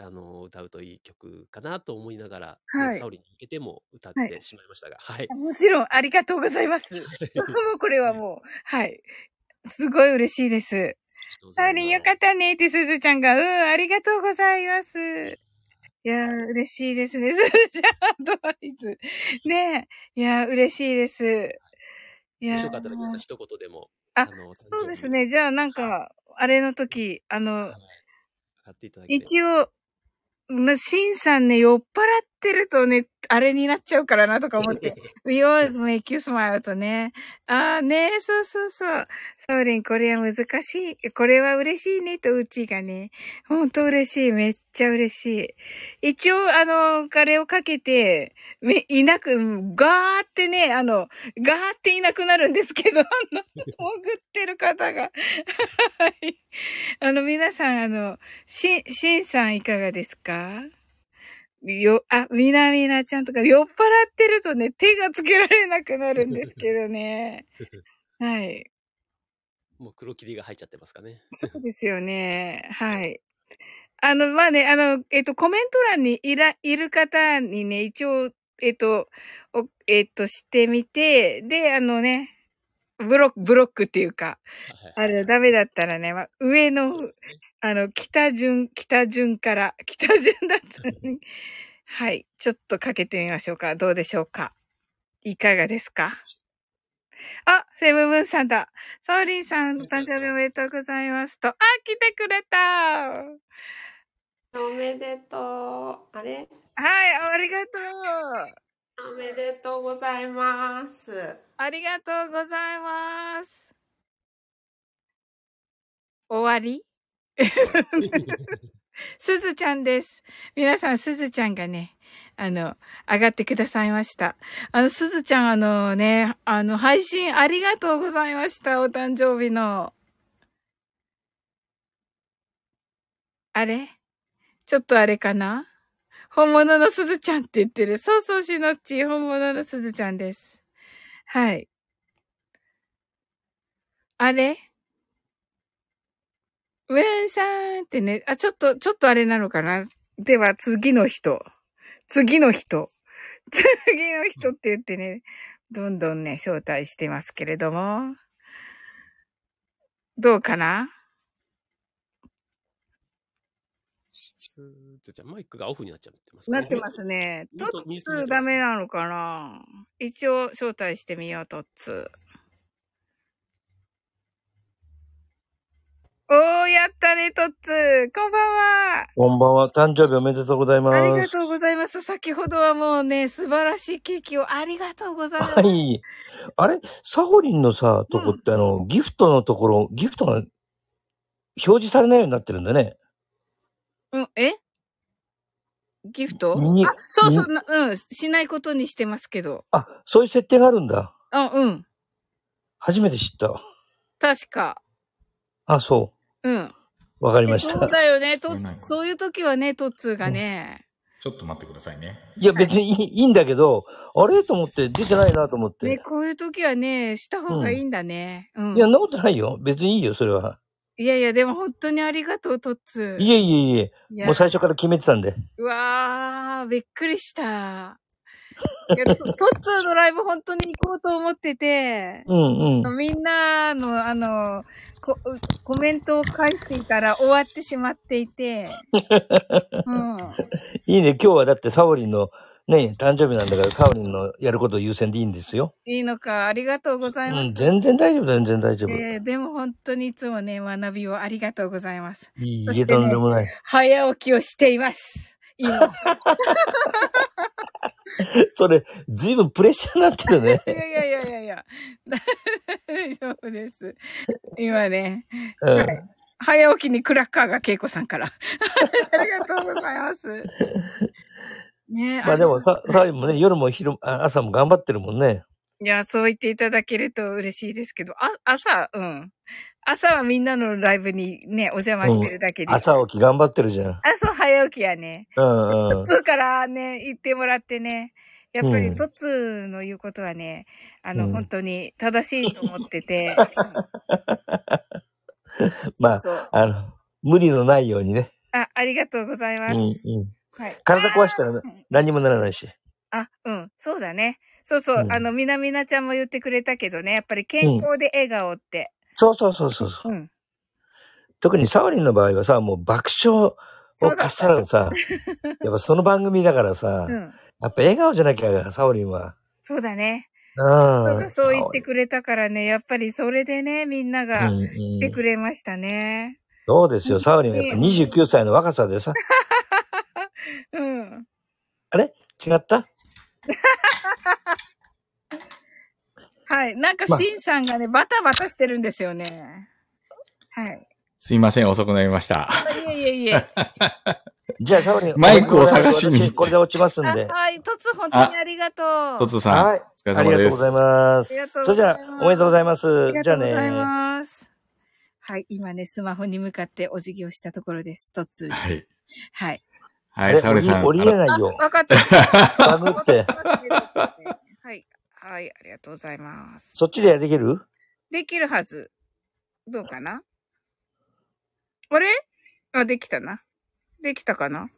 あのー歌うといい曲かなと思いながら、ねはいサオリンに向けても歌っはいてしまいましたが、はい。もちろん、ありがとうございます。もうこれはもう、はい。すごい嬉しいです。サオリンよかったねってすずちゃんが、うん、ありがとうございます。いやー、嬉しいですね。すずちゃん、アドバイス。ねえ。いやー、嬉しいです。いやーよかったら皆さん一言でも、あの、そうですね。じゃあ、なんか、あれの時、あの一応、ま、シンさんね、酔っ払ってるとね、あれになっちゃうからなとか思って。We always make you smile とね。ああね、そうそうそう。ソーリン、これは難しい。これは嬉しいねと、うちがね。ほんと嬉しい。めっちゃ嬉しい。一応、あの、あれをかけて、め、いなく、ガーってね、あの、ガーっていなくなるんですけど、あの、潜ってる方が。はい。あの、皆さん、あの、し、しんさんいかがですか？よ、あ、みなみなちゃんとか酔っ払ってるとね、手がつけられなくなるんですけどね。はい。もう黒霧が入っちゃってますかね。そうですよね。はい。あの、まあね、あの、えっと、コメント欄にいら、いる方にね、一応、えっと、おえっと、してみて、で、あのね、ブロック、ブロックっていうか、はいあれ、ダメだったらね、まあ、上のね。あの、北順、北順から、北順だったのに。はい。ちょっとかけてみましょうか。どうでしょうかいかがですか？あ、セブブンさんだ。ソーリンさん、誕生日おめでとうございますと。あ、来てくれたはおめでとう。あれ？い、ありがとう。おめでとうございます。ありがとうございます。終わり？すずちゃんです。皆さん、すずちゃんがね、あの、上がってくださいました。あの、すずちゃん、あのね、あの、配信ありがとうございました。お誕生日の。あれ？ちょっとあれかな？本物のすずちゃんって言ってる。そうそう、しのっち、本物のすずちゃんです。はい。あれ？ウェンさんってね、あ、ちょっと、ちょっとあれなのかなでは、次の人。次の人。次の人って言ってね、どんどんね、招待してますけれども。どうかな？すじゃあマイクがオフになっちゃってますかね。なってますね。トトッツーダメなのかな？一応招待してみよう、トッツー。おー、やったね、トッツー。こんばんは。こんばんは。誕生日おめでとうございます。ありがとうございます。先ほどはもうね、素晴らしいケーキをありがとうございます。はい。あれ？サホリンのさ、とこってあの、ギフトのところ、ギフトが表示されないようになってるんだね。うん、え？ギフト？あ、そうそう、なうん、しないことにしてますけど。あ、そういう設定があるんだ。あ、うん、初めて知った。確か。あ、そうん。う。わかりましそうた。だよね、とうん、そういう時はね、トッツーがね。ちょっと待ってくださいね。いや、別にいいいいんだけど、あれ？と思って出てないなと思って。ね、こういう時はね、した方がいいんだね。うん。いや、そんなことないよ。別にいいよ、それは。いやいや、でも本当にありがとう、トッツー。いえいえいえ。もう最初から決めてたんで。うわー、びっくりした。いやトトッツーのライブ本当に行こうと思ってて、うんうん。みんなの、あの、ココメントを返していたら終わってしまっていて、うん。いいね。今日はだってサオリンのね、誕生日なんだから、サオリンのやることを優先でいいんですよ。いいのか、ありがとうございます。うん、全然大丈夫、全然大丈夫。えーでも本当にいつもね、学びをありがとうございます。いいねとんでもない。早起きをしています。今。それ、ずいぶんプレッシャーになってるね。いやいやいやいやいや。大丈夫です。今ね、うん。早起きにクラッカーが恵子さんから。ありがとうございます。ねまあでもさ、サオリンもね、夜も昼朝も頑張ってるもんね。いや、そう言っていただけると嬉しいですけど、あ、朝、うん。朝はみんなのライブにね、お邪魔してるだけで。朝起き頑張ってるじゃん。朝早起きやね。うんうん普。通からね、言ってもらってね。やっぱりうんトツの言うことはね、あの、うん本当に正しいと思ってて。まあそうそうあの、無理のないようにね。あ、ありがとうございます。うんうん。はい。体壊したらうん何にもならないし。あ、うん、そうだね。そうそう、うんあの、みなみなちゃんも言ってくれたけどね、やっぱり健康で笑顔って。そうそうそうそうそう。うん。特にサオリンの場合はさ、もう爆笑をかっさらうさ、やっぱその番組だからさ、うん。やっぱ笑顔じゃなきゃ、サオリンは。そうだね。うん。そう言ってくれたからね、やっぱりそれでね、みんながうんうん来てくれましたね。そうですよ、サオリンはやっぱ29歳の若さでさ、うん。あれ？違った？はい。なんか、まあシンさんがね、バタバタしてるんですよね。はい。すいません、遅くなりました。あいえいえいえ。じゃあ、サオリン。マイクを探しにこれで落ちますんあで。はい。トツ、本当にありがとう。トツさん、はい。お疲ありれ様です。がとうございます。ありがとうそれじゃあ、おめでとうございます。ありがじゃあとうございね。ます。はい。今ね、スマホに向かってお辞儀をしたところです。トツ。はい。はい。はい、サオリさん。降り降りれないよ。わかった。バグって。はい。はい。ありがとうございます。そっちでできる？できるはず。どうかな？あれ？あ、できたな。できたかな？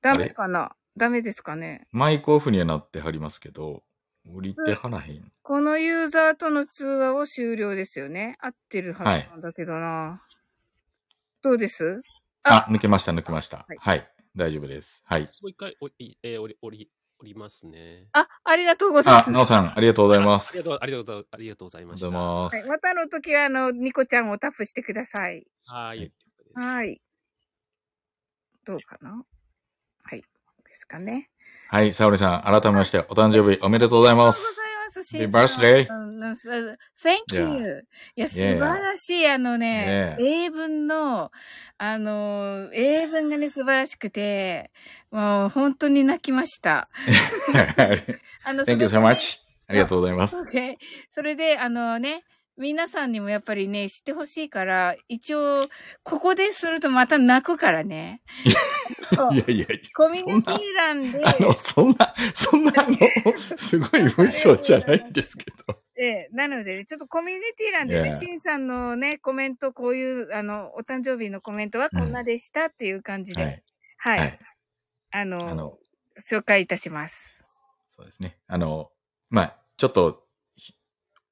ダメかな？ダメですかね？マイクオフにはなってはりますけど、降りてはらへん。このユーザーとの通話を終了ですよね。合ってるはずなんだけどな。どうです？あ、抜けました、抜けました。はいはい。大丈夫です。はい。もう一回おり、えー、おり、おり、おりますね。あ、ありがとうございますあ、。なおさん、ありがとうございます。ありがとう、ありがとう、ありがとうございありました。がとうございまはい、す。またの時は、あの、ニコちゃんをタップしてください。はい。はい。どうかな？はい。ですかね。はい、サオリさん、改めまして、お誕生日おめでとうございます。ます。うん Thank you. いや、素.晴らしい。あのね.英文の、あの、英文がね、素晴らしくて、もう本当に泣きました。Thank you so much. ありがとうございます。Okay. それで、あのね、皆さんにもやっぱりね、知ってほしいから、一応、ここでするとまた泣くからね。いやいやいや。コミュニティ欄で、あの、そんな、そんな、あの、すごい文章じゃないんですけど。ええ、なので、ちょっとコミュニティ欄でね.シンさんのね、コメント、こういう、あの、お誕生日のコメントはこんなでしたっていう感じで、はい。はい、はい。あのあの、紹介いたします。そうですね。あの、まあ、ちょっと、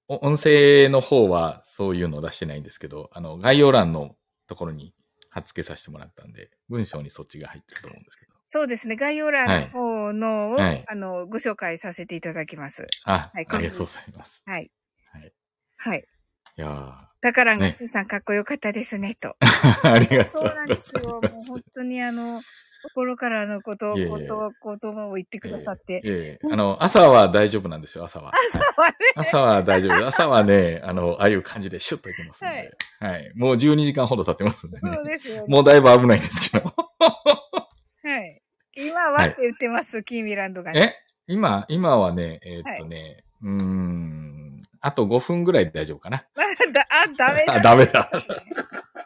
音声の方はそういうのを出してないんですけど、あの、概要欄のところに貼っ付けさせてもらったんで、文章にそっちが入ってると思うんですけど。そうですね、概要欄の方のを、はいあの、ご紹介させていただきます。あ、はいありがとうございます。はい。はい。はい。いやーだから、ねシンさんかっこよかったですね、と。ありがとそううなんですよ。もう本当にあの、心からのこと、いえいえこと、言葉を言ってくださって。ええあの、朝は大丈夫なんですよ、朝は。はい朝はね朝は大丈夫。朝はね、あの、ああいう感じでシュッといけますんで。はい。もう12時間ほど経ってますんでねそう。ですよね。もうだいぶ危ないんですけど。はい。今はって言ってます、キーミランドが、ね。え？今、今はね、えーっとね、うーん、あと5分ぐらいで大丈夫かな。だあ、ダメだ。あ、ダメだ。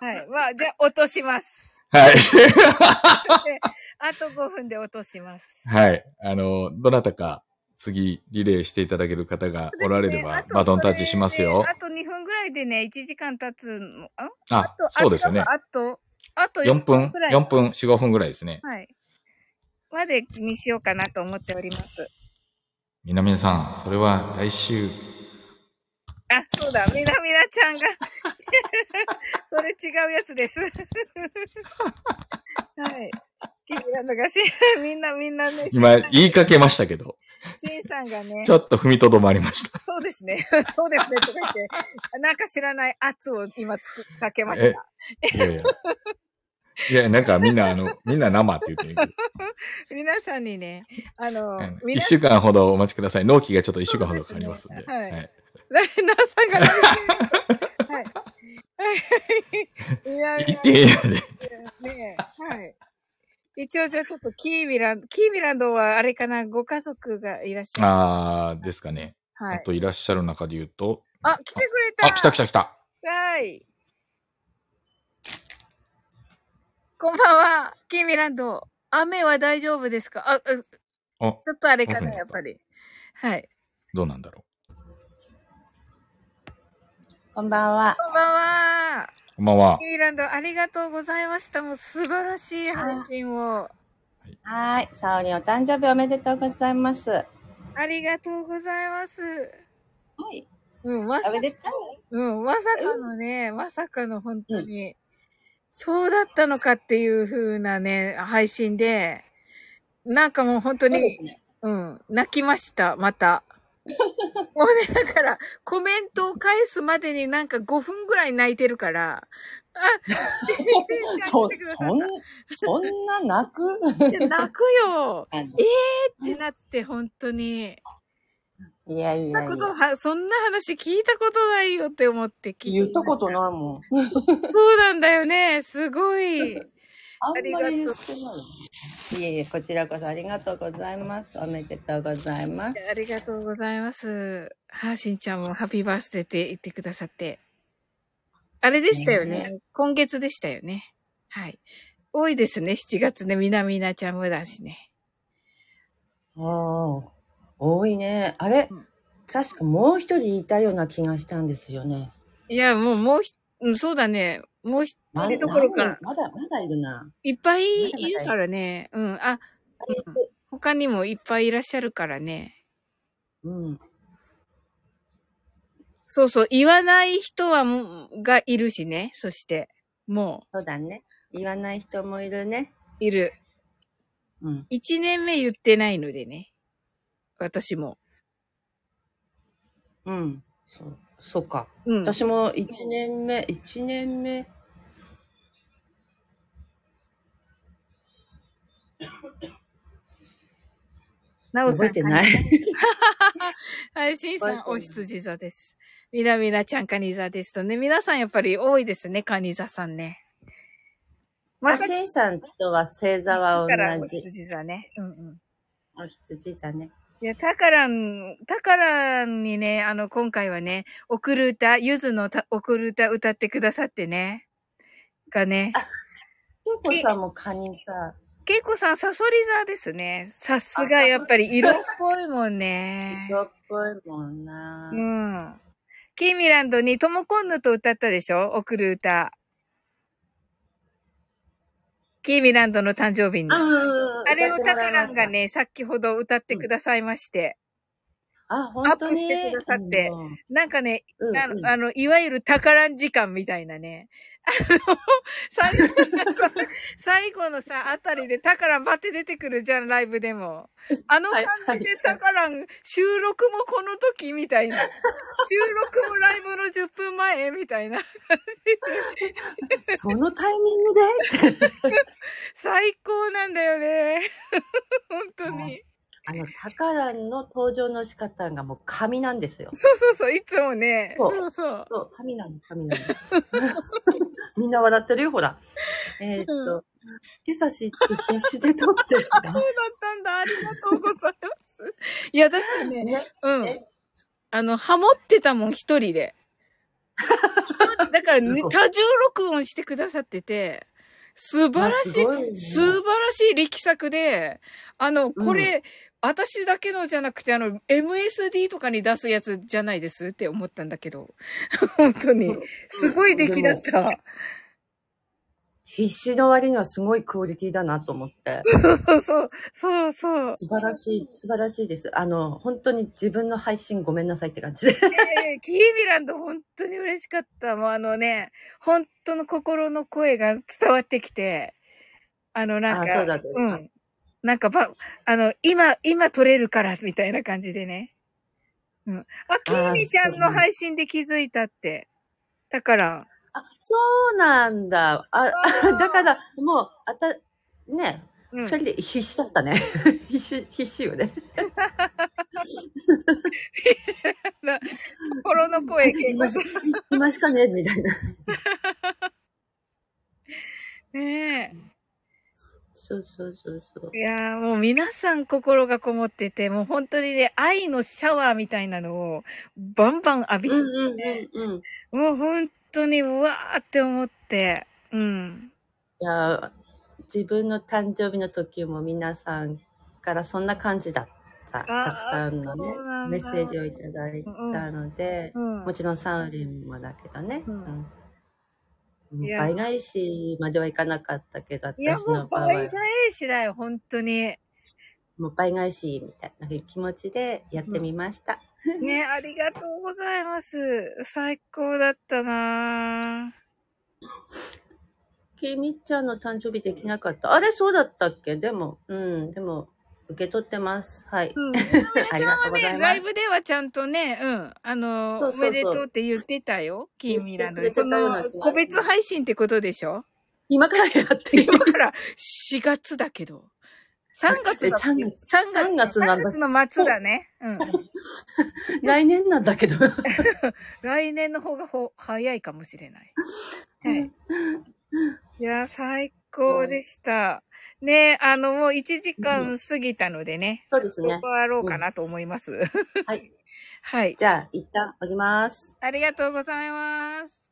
はい。まあ、じゃあ、落とします。はい。であと5分で落とします。はい。あの、どなたか次リレーしていただける方がおられれば、バトンタッチしますよあ。と2分ぐらいでね、1時間経つの。あ？あと、そうですよね。あと、あと4分ぐらい。?4 分、4、5分ぐらいですね。はい。までにしようかなと思っております。みなみなさん、それは来週。あ、そうだ、みなみなちゃんが。それ違うやつです。はい。キーランドがし、みんなみんなね、今、言いかけましたけど、シンさんがねち、ょっと踏みとどまりました。そうですね、そうですね、とか言って、なんか知らない圧を今つくかけました。いやいや。いや、なんかみんな、あの、みんな生って言ってる皆さんにね、あの一週間ほどお待ちください。納期がちょっと一週間ほどかかりますんで。ですねはいはい。ライナーさんが何してるはい。いやねはい。一応じゃあちょっとキーミランド、キーミランドはあれかな、ご家族がいらっしゃる。あー、ですかね。はい。あといらっしゃる中で言うと。あ、来てくれたあ、来た来た来た。はい。こんばんは、キーミランド。雨は大丈夫ですか？あ、うあ、ちょっとあれかな、やっぱり。はい。どうなんだろこんばんは。こんばんは。う。こんばんは。キーランド、ありがとうございました。もう素晴らしい配信を。はーい。さおりんお誕生日おめでとうございます。はありがとうございます。い。うん、まさおめでとう。うん、まさかのね、まさかの本当に、そうだったのかっていう風なね、配信で、なんかもう本当に、そうね。うん、泣きました、また。もうね、だから、コメントを返すまでになんか5分ぐらい泣いてるから、あ、そ、そん、そんな泣く？泣くよあのってなって、本当に。いやいそんなやいや。ことは、そんな話聞いたことないよって思って聞いて言ったことい。ないもん。そうなんだよね。すごい。ありがといえいえ、こちらこそありがとうございます。おめでとうございます。ありがとうございます。はーしんちゃんもハッピーバースデーって言ってくださって。あれでしたよね。ね今月でしたよね。はい。多いですね、7月ね。みなみなちゃんもだしね。ああ、多いね。あれ、うん確かもう一人いたような気がしたんですよね。いや、もう、もうそうだね。もう一な人どころかまだ、まだいるな。いっぱいいるからね。うん。あ、うん他にもいっぱいいらっしゃるからね。うん。そうそう、言わない人はもう、がいるしね。そして、もそうだね。言わない人もいるね。う、いる。うん。一年目言ってないのでね。私も。うん。そう、そうか。うん。私も一年目、一年目。なおさん。覚えてない。はい、しんさん、お羊座です。みなみなちゃん、カニ座ですとね。皆さんやっぱり多いですね、カニ座さんね。マシンさんとは星座はだからお同じ。羊座ね。うんうん。お羊座ね。いや、タカラン、タカランにね、あの、今回はね、送る歌、ゆずのた送る歌歌ってくださってね。がね。ケイコさんもカニ座。けいこさん、サソリ座ですね。さすが、やっぱり色っぽいもんね。色っぽいもんな。うん。キーミランドにトモコンヌと歌ったでしょ？送る歌。キーミランドの誕生日に。あれをタカランが。ね、先ほど歌ってくださいまして。あ、本当に？アップしてくださってうんなんかね、うんあの、うんあのいわゆるタカラン時間みたいなね。あの、最後最後のさ、あたりでタカランバって出てくるじゃん、ライブでも。あの感じでタカラン、収録もこの時みたいな。収録もライブの10分前みたいな。そのタイミングで？最高なんだよね。本当に。あの、タカランの登場の仕方がもう神なんですよ。そうそうそう、いつもね。そそううそう。そう、神なの、神なの。みんな笑ってるよ、ほら。えーっと、う今朝知って必死で撮ってる。そうだったんだ。ありがとうございます。いや、だってね、ねうんえ？あの、ハモってたもん、一人で。一人、だから、ね、多重録音してくださってて、素晴らしあすごいねい、素晴らしい力作で、あの、これ、私だけのじゃなくて、あの、MSD とかに出すやつじゃないですって思ったんだけど、本当に、すごい出来だった。必死の割にはすごいクオリティだなと思って。そうそうそう、そうそう。素晴らしい、素晴らしいです。あの、本当に自分の配信ごめんなさいって感じで。ええキーミランド本当に嬉しかった。もうあのね、本当の心の声が伝わってきて、あのなんか、あそうだったんですかん。なんかば、あの、今、今撮れるから、みたいな感じでね。うん。あ、キーミちゃんの配信で気づいたって。だから、あ、そうなんだ。あ、だから、もう、あた、ね、うん。それで必死だったね。必死、必死よね。心の声結今し、今しかね、みたいな。構 ねえ。そうそうそうそう。いやーもう皆さん心がこもってて、もう本当にね、愛のシャワーみたいなのをバンバン浴びてうんうんて、うんうん。いもう本当にうわーって思って、うん。や、自分の誕生日の時も皆さんからそんな感じだった。たくさんのねメッセージをいただいたので、うんもちろんサウリンもだけどね。うんうんいや倍返しまではいかなかったけど、いや、私もうの場合は、倍返しだよ、本当に。もう倍返しみたいな気持ちでやってみました。ね、ありがとうございます。最高だったなきみちゃんの誕生日できなかった。あれ、そうだったっけ？でも、うん、でも、受け取ってます。はい。うん。ありがとうございね。ライブではちゃんとね、うん、あの、そうそうそうおめでとうって言ってたよ、キーミランドで。言ってその個別配信ってことでしょ？今からやって 今から4月だけど。3月だっけ？え3月3月3月なんだ3月の末だね。うん。来年なんだけど。来年の方がほ早いかもしれない。はい。いや、最高でした。ねあの、もう1時間過ぎたのでね。そうですね終。わろうかなと思います。はい。はい。じゃあ、一旦降ります。ありがとうございます。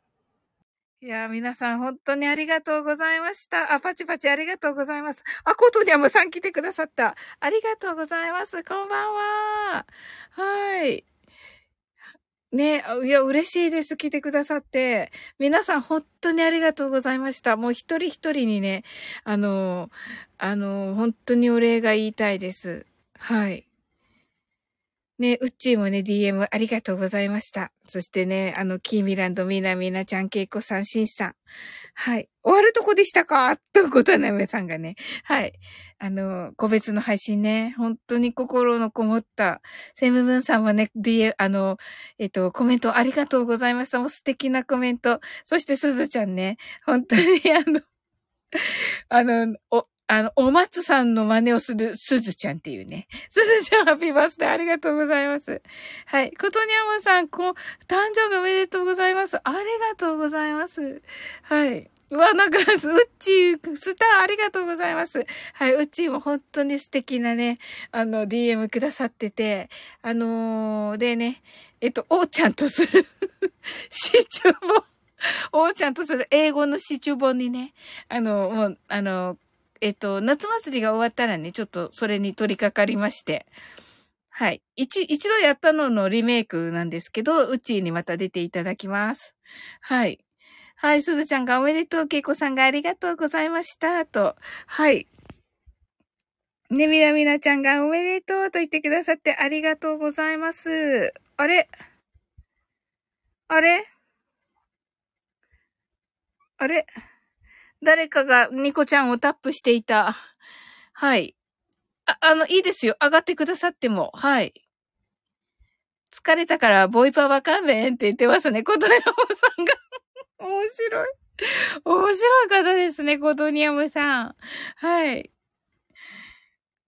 いやー、皆さん本当にありがとうございました。あ、パチパチありがとうございます。あ、コトニャムさん来てくださった。ありがとうございます。こんばんは。はい。ね、いや、嬉しいです。来てくださって。皆さん本当にありがとうございました。もう一人一人にね、あの、あの、本当にお礼が言いたいです。はい。ね、うっちーもね、DM ありがとうございました。そしてね、あの、キーミランド、みなみなちゃん、けいこさん、しんさん。はい。終わるとこでしたか？と、ごたなめさんがね。はい。あの、個別の配信ね、本当に心のこもった、セムブンさんもね、DM、あの、えっと、コメントありがとうございました。もう素敵なコメント。そして、すずちゃんね、本当にあの、あの、お、あの、お松さんの真似をするすずちゃんっていうね。すずちゃん、ハッピーバースデーありがとうございます。はい。ことにゃむさん、こう、誕生日おめでとうございます。ありがとうございます。はい。うわ、なんか、うっちー、スターありがとうございます。はい。うっちーも本当に素敵なね、あの、DM くださってて、あのー、でね、えっと、おーちゃんとする、シチュー本、おーちゃんとする英語のシチュー本にね、あの、もう、あの、えっと、夏祭りが終わったらね、ちょっとそれに取り掛かりまして、はい。一、一度やったののリメイクなんですけど、うちにまた出ていただきます。はい。はい、すずちゃんがおめでとう、けいこさんがありがとうございました、と。はい。ね、みなみなちゃんがおめでとうと言ってくださってありがとうございます。あれ？あれ？あれ？誰かがニコちゃんをタップしていた。はい。あ、あの、いいですよ。上がってくださっても。はい。疲れたから、ボイパわかんべんって言ってますね。コトニャムさんが。面白い。面白い方ですね、コトニャムさん。はい。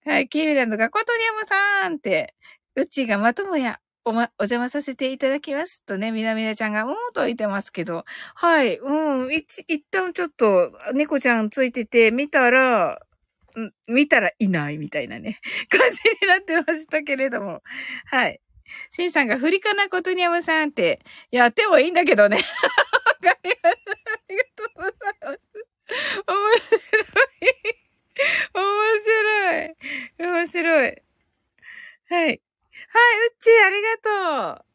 はい、キーミランドがコトニャムさんって、うちがまともや、おま、お邪魔させていただきますとね、みなみなちゃんが、うんと言ってますけど、はい、うん、一、一旦ちょっと、猫ちゃんついてて、見たら、見たらいないみたいなね、感じになってましたけれども。はい。シンさんが振りかなことにゃむさんって、やってもいいんだけどね。わかりました。ありがとうございます。面白い。面白い。面白い。はい。はい、うっちー、ありがとう。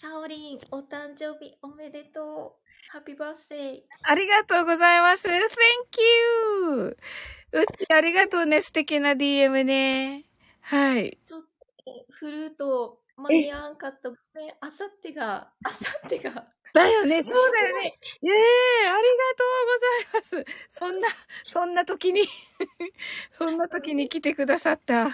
サオリン、お誕生日おめでとう。ハッピーバースデー。ありがとうございます。Thank you! うっちー、ありがとうね。素敵な DM ね。はい。ちょっと、フルート間に合わんかった。ごめん、あさってが、あさってが。だよね、そうだよね。ええありがとうございます。そんな、そんな時に そんな時に来てくださった。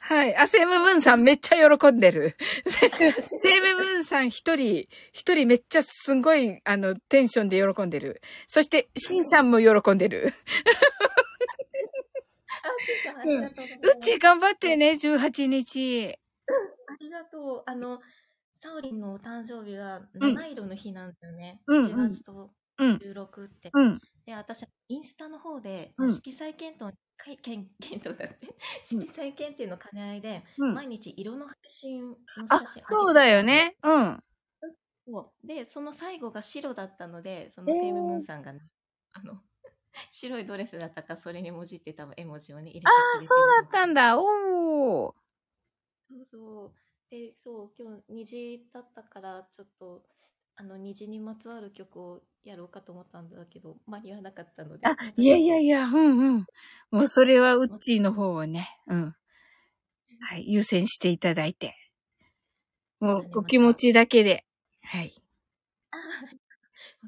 はい。あ、セムムーンさんめっちゃ喜んでる。セ セムムーンさん一人、一人めっちゃすごい、あの、テンションで喜んでる。そして、シンさんも喜んでる。あ、しんさん、ありがとうちー頑張ってね、18日。ありがとう。あの、サオリンのお誕生日がうん七色の日なんだよね。うん7月とうん。16って。うん。で、私、インスタの方で、うん色彩検討、検検討だって、色彩検定の兼ね合いで、うん。毎日色の配信のあ写真、そうだよね。うん。で、その最後が白だったので、そのセーブムーンさんがね、あの、白いドレスだったから、それにもじって多分絵文字をね、入れてああ、そうだったんだ。おー。そうそう。で、そう、今日虹だったから、ちょっと、あの、虹にまつわる曲をやろうかと思ったんだけど、間に合わなかったので。あ、いやいやいや、うんうん。もうそれはウッチーの方をね、うん。はい、優先していただいて。もうご気持ちだけで。はい。あ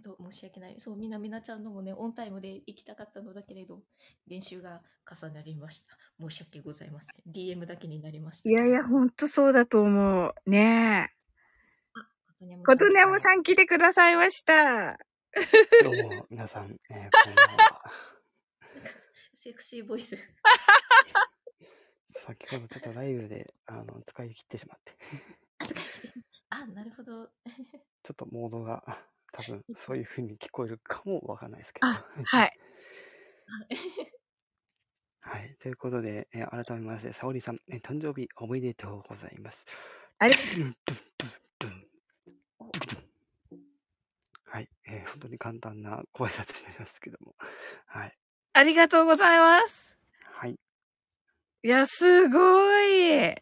本当申し訳ない。そう、みなみなちゃんのもね、オンタイムで行きたかったのだけれど、練習が重なりました。申し訳ございません。DM だけになりました。いやいや、ほんとそうだと思う。ねえ。ことねむさん来てくださいました。どうも、皆さん、えー、こんばんは。セクシーボイス。先ほどちょっとライブで、あの、使い切ってしまって、あ、なるほど。ちょっとモードが、多分、そういう風に聞こえるかもわかんないですけど。あ、はい。はい。ということで、えー改めまして、沙織さん、えー誕生日おめでとうございます。あり はい。えー本当に簡単なご挨拶になりますけども。はい。ありがとうございます。はい。いや、すごい。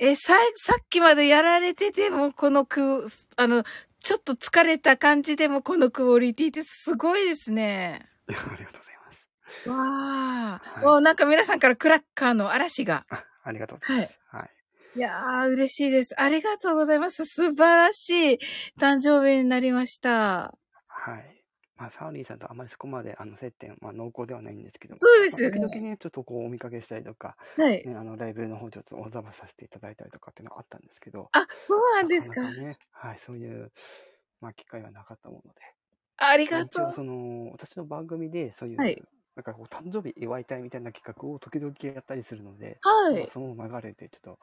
え、さ、さっきまでやられてても、このク、あの、ちょっと疲れた感じでも、このクオリティってすごいですね。ありがとうございます。わあ、もうなんか皆さんからクラッカーの嵐が。ありがとうございます。はい。いやー、嬉しいです。ありがとうございます。素晴らしい誕生日になりました。はい。まあ、サーリーさんとあまりそこまであの接点、まあ、濃厚ではないんですけども、そうですよね。まあ時々ね、ちょっとこうお見かけしたりとか、はい。ね、あのライブの方ちょっとお邪魔させていただいたりとかっていうのがあったんですけど、あ、そうなんですかね、はい、そういう、まあ、機会はなかったもので、ありがとう。一応その、私の番組でそういう、はい。なんかこう誕生日祝いたいみたいな企画を時々やったりするので、はい。まあその流れでちょっと、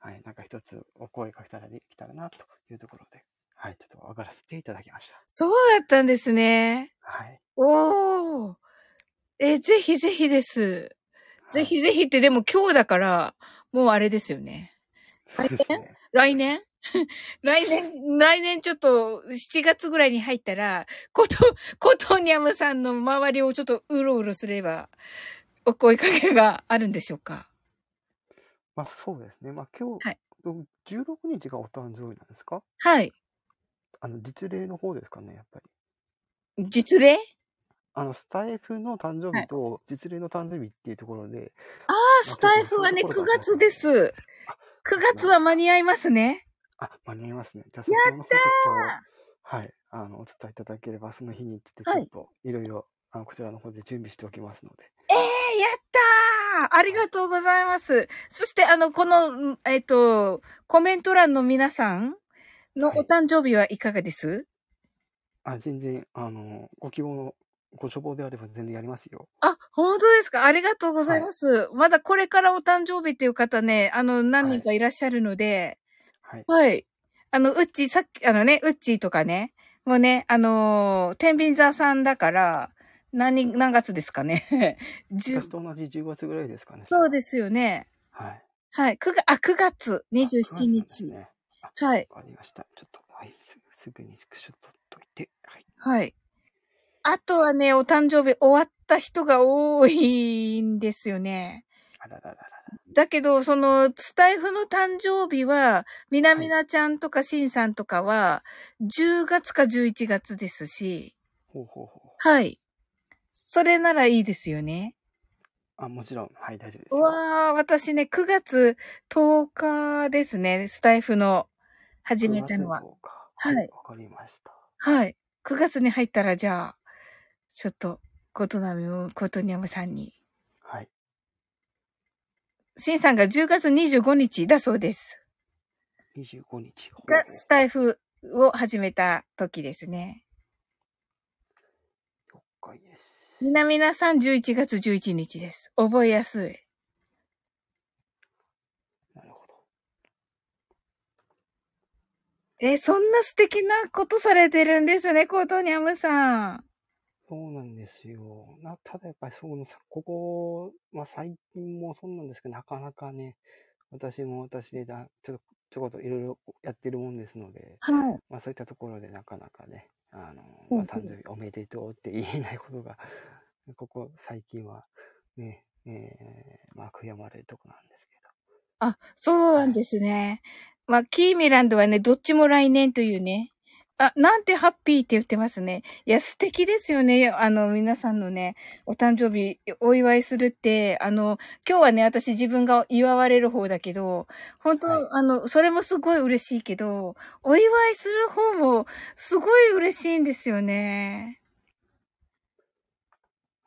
はい、なんか一つお声かけたらできたらなというところで、はい、ちょっと上がらせていただきました。そうだったんですね。はい。おー。え、ぜひぜひです。ぜひぜひって、でも今日だから、もうあれですよね。そうですね。来年？来年、来年ちょっと7月ぐらいに入ったら、こと、ことにゃむさんの周りをちょっとうろうろすれば、お声かけがあるんでしょうか？まあそうですね。まあ今日、16日がお誕生日なんですか？はい。あの、実例の方ですかね、やっぱり。実例？あの、スタイフの誕生日と実例の誕生日っていうところで、ああ、スタイフはね、9月です。9月は間に合いますね。あ、間に合いますね。じゃあ、そちらの方ちょっと、はい、あの、お伝えいただければ、その日にちょっと、ちょっと、いろいろ、あの、こちらの方で準備しておきますので。ええやったーありがとうございます。そして、あの、この、んえっ、と、コメント欄の皆さんのお誕生日はいかがです、あ、全然、あの、ご希望の、ご所望であれば全然やりますよ。あ、本当ですか？ありがとうございます。まだこれからお誕生日っていう方ね、あの、何人かいらっしゃるので、はい。あの、うっちー、さっき、あのね、うっちーとかね、もうね、あのー天秤座さんだから、何、何月ですかね？10私と同じ10月ぐらいですかね。そうですよね。はい。はい。9月、あ、9月27日。はい。わかりました。ちょっと、はい、すすぐにスクショ撮っといて。はい。はい。あとはね、お誕生日終わった人が多いんですよね。あらららら。だけど、その、スタイフの誕生日は、みなみなちゃんとかしんさんとかは、10月か11月ですし、ほうほうほう。はい。それならいいですよね。あ、もちろん、はい、大丈夫ですう。わー、私ね、9月10日ですね、スタイフの始めたのは。はい。わかりました。はい。9月に入ったら、じゃあ、ちょっと、ことなみを、ことにゃむさんに。はい。しんさんが10月25日だそうです。25日。が、スタイフを始めた時ですね。了解です。みなみなさん11月11日です。覚えやすい。なるほど。え、そんな素敵なことされてるんですね、コートニャムさん。そうなんですよ。な、ただやっぱりそうさ、ここ、まあ最近もそうなんですけど、なかなかね、私も私でだ、ちょっとちょこっといろいろやってるもんですので、はい。まあそういったところでなかなかね、あの、うんまあ、誕生日おめでとうって言えないことが、ここ最近はね、えー、まあ悔やまれるとこなんですけど。あ、そうなんですね。まあ、キーミランドはね、どっちも来年というね。あ、なんてハッピーって言ってますね。いや、素敵ですよね。あの、皆さんのね、お誕生日お祝いするって、あの、今日はね、私自分が祝われる方だけど、本当、はいあの、それもすごい嬉しいけど、お祝いする方もすごい嬉しいんですよね。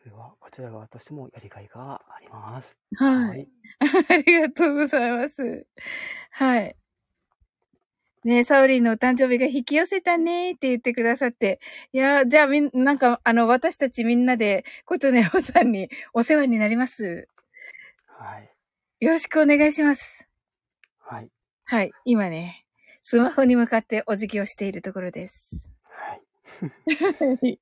それは、こちら側としてもやりがいがあります。はい。ありがとうございます。はい。ねえ、サオリンのお誕生日が引き寄せたねって言ってくださって。いやー、じゃあみん、なんか、あの、私たちみんなで、ことねおさんにお世話になります。はい。よろしくお願いします。はい。はい。今ね、スマホに向かってお辞儀をしているところです。はい。はい。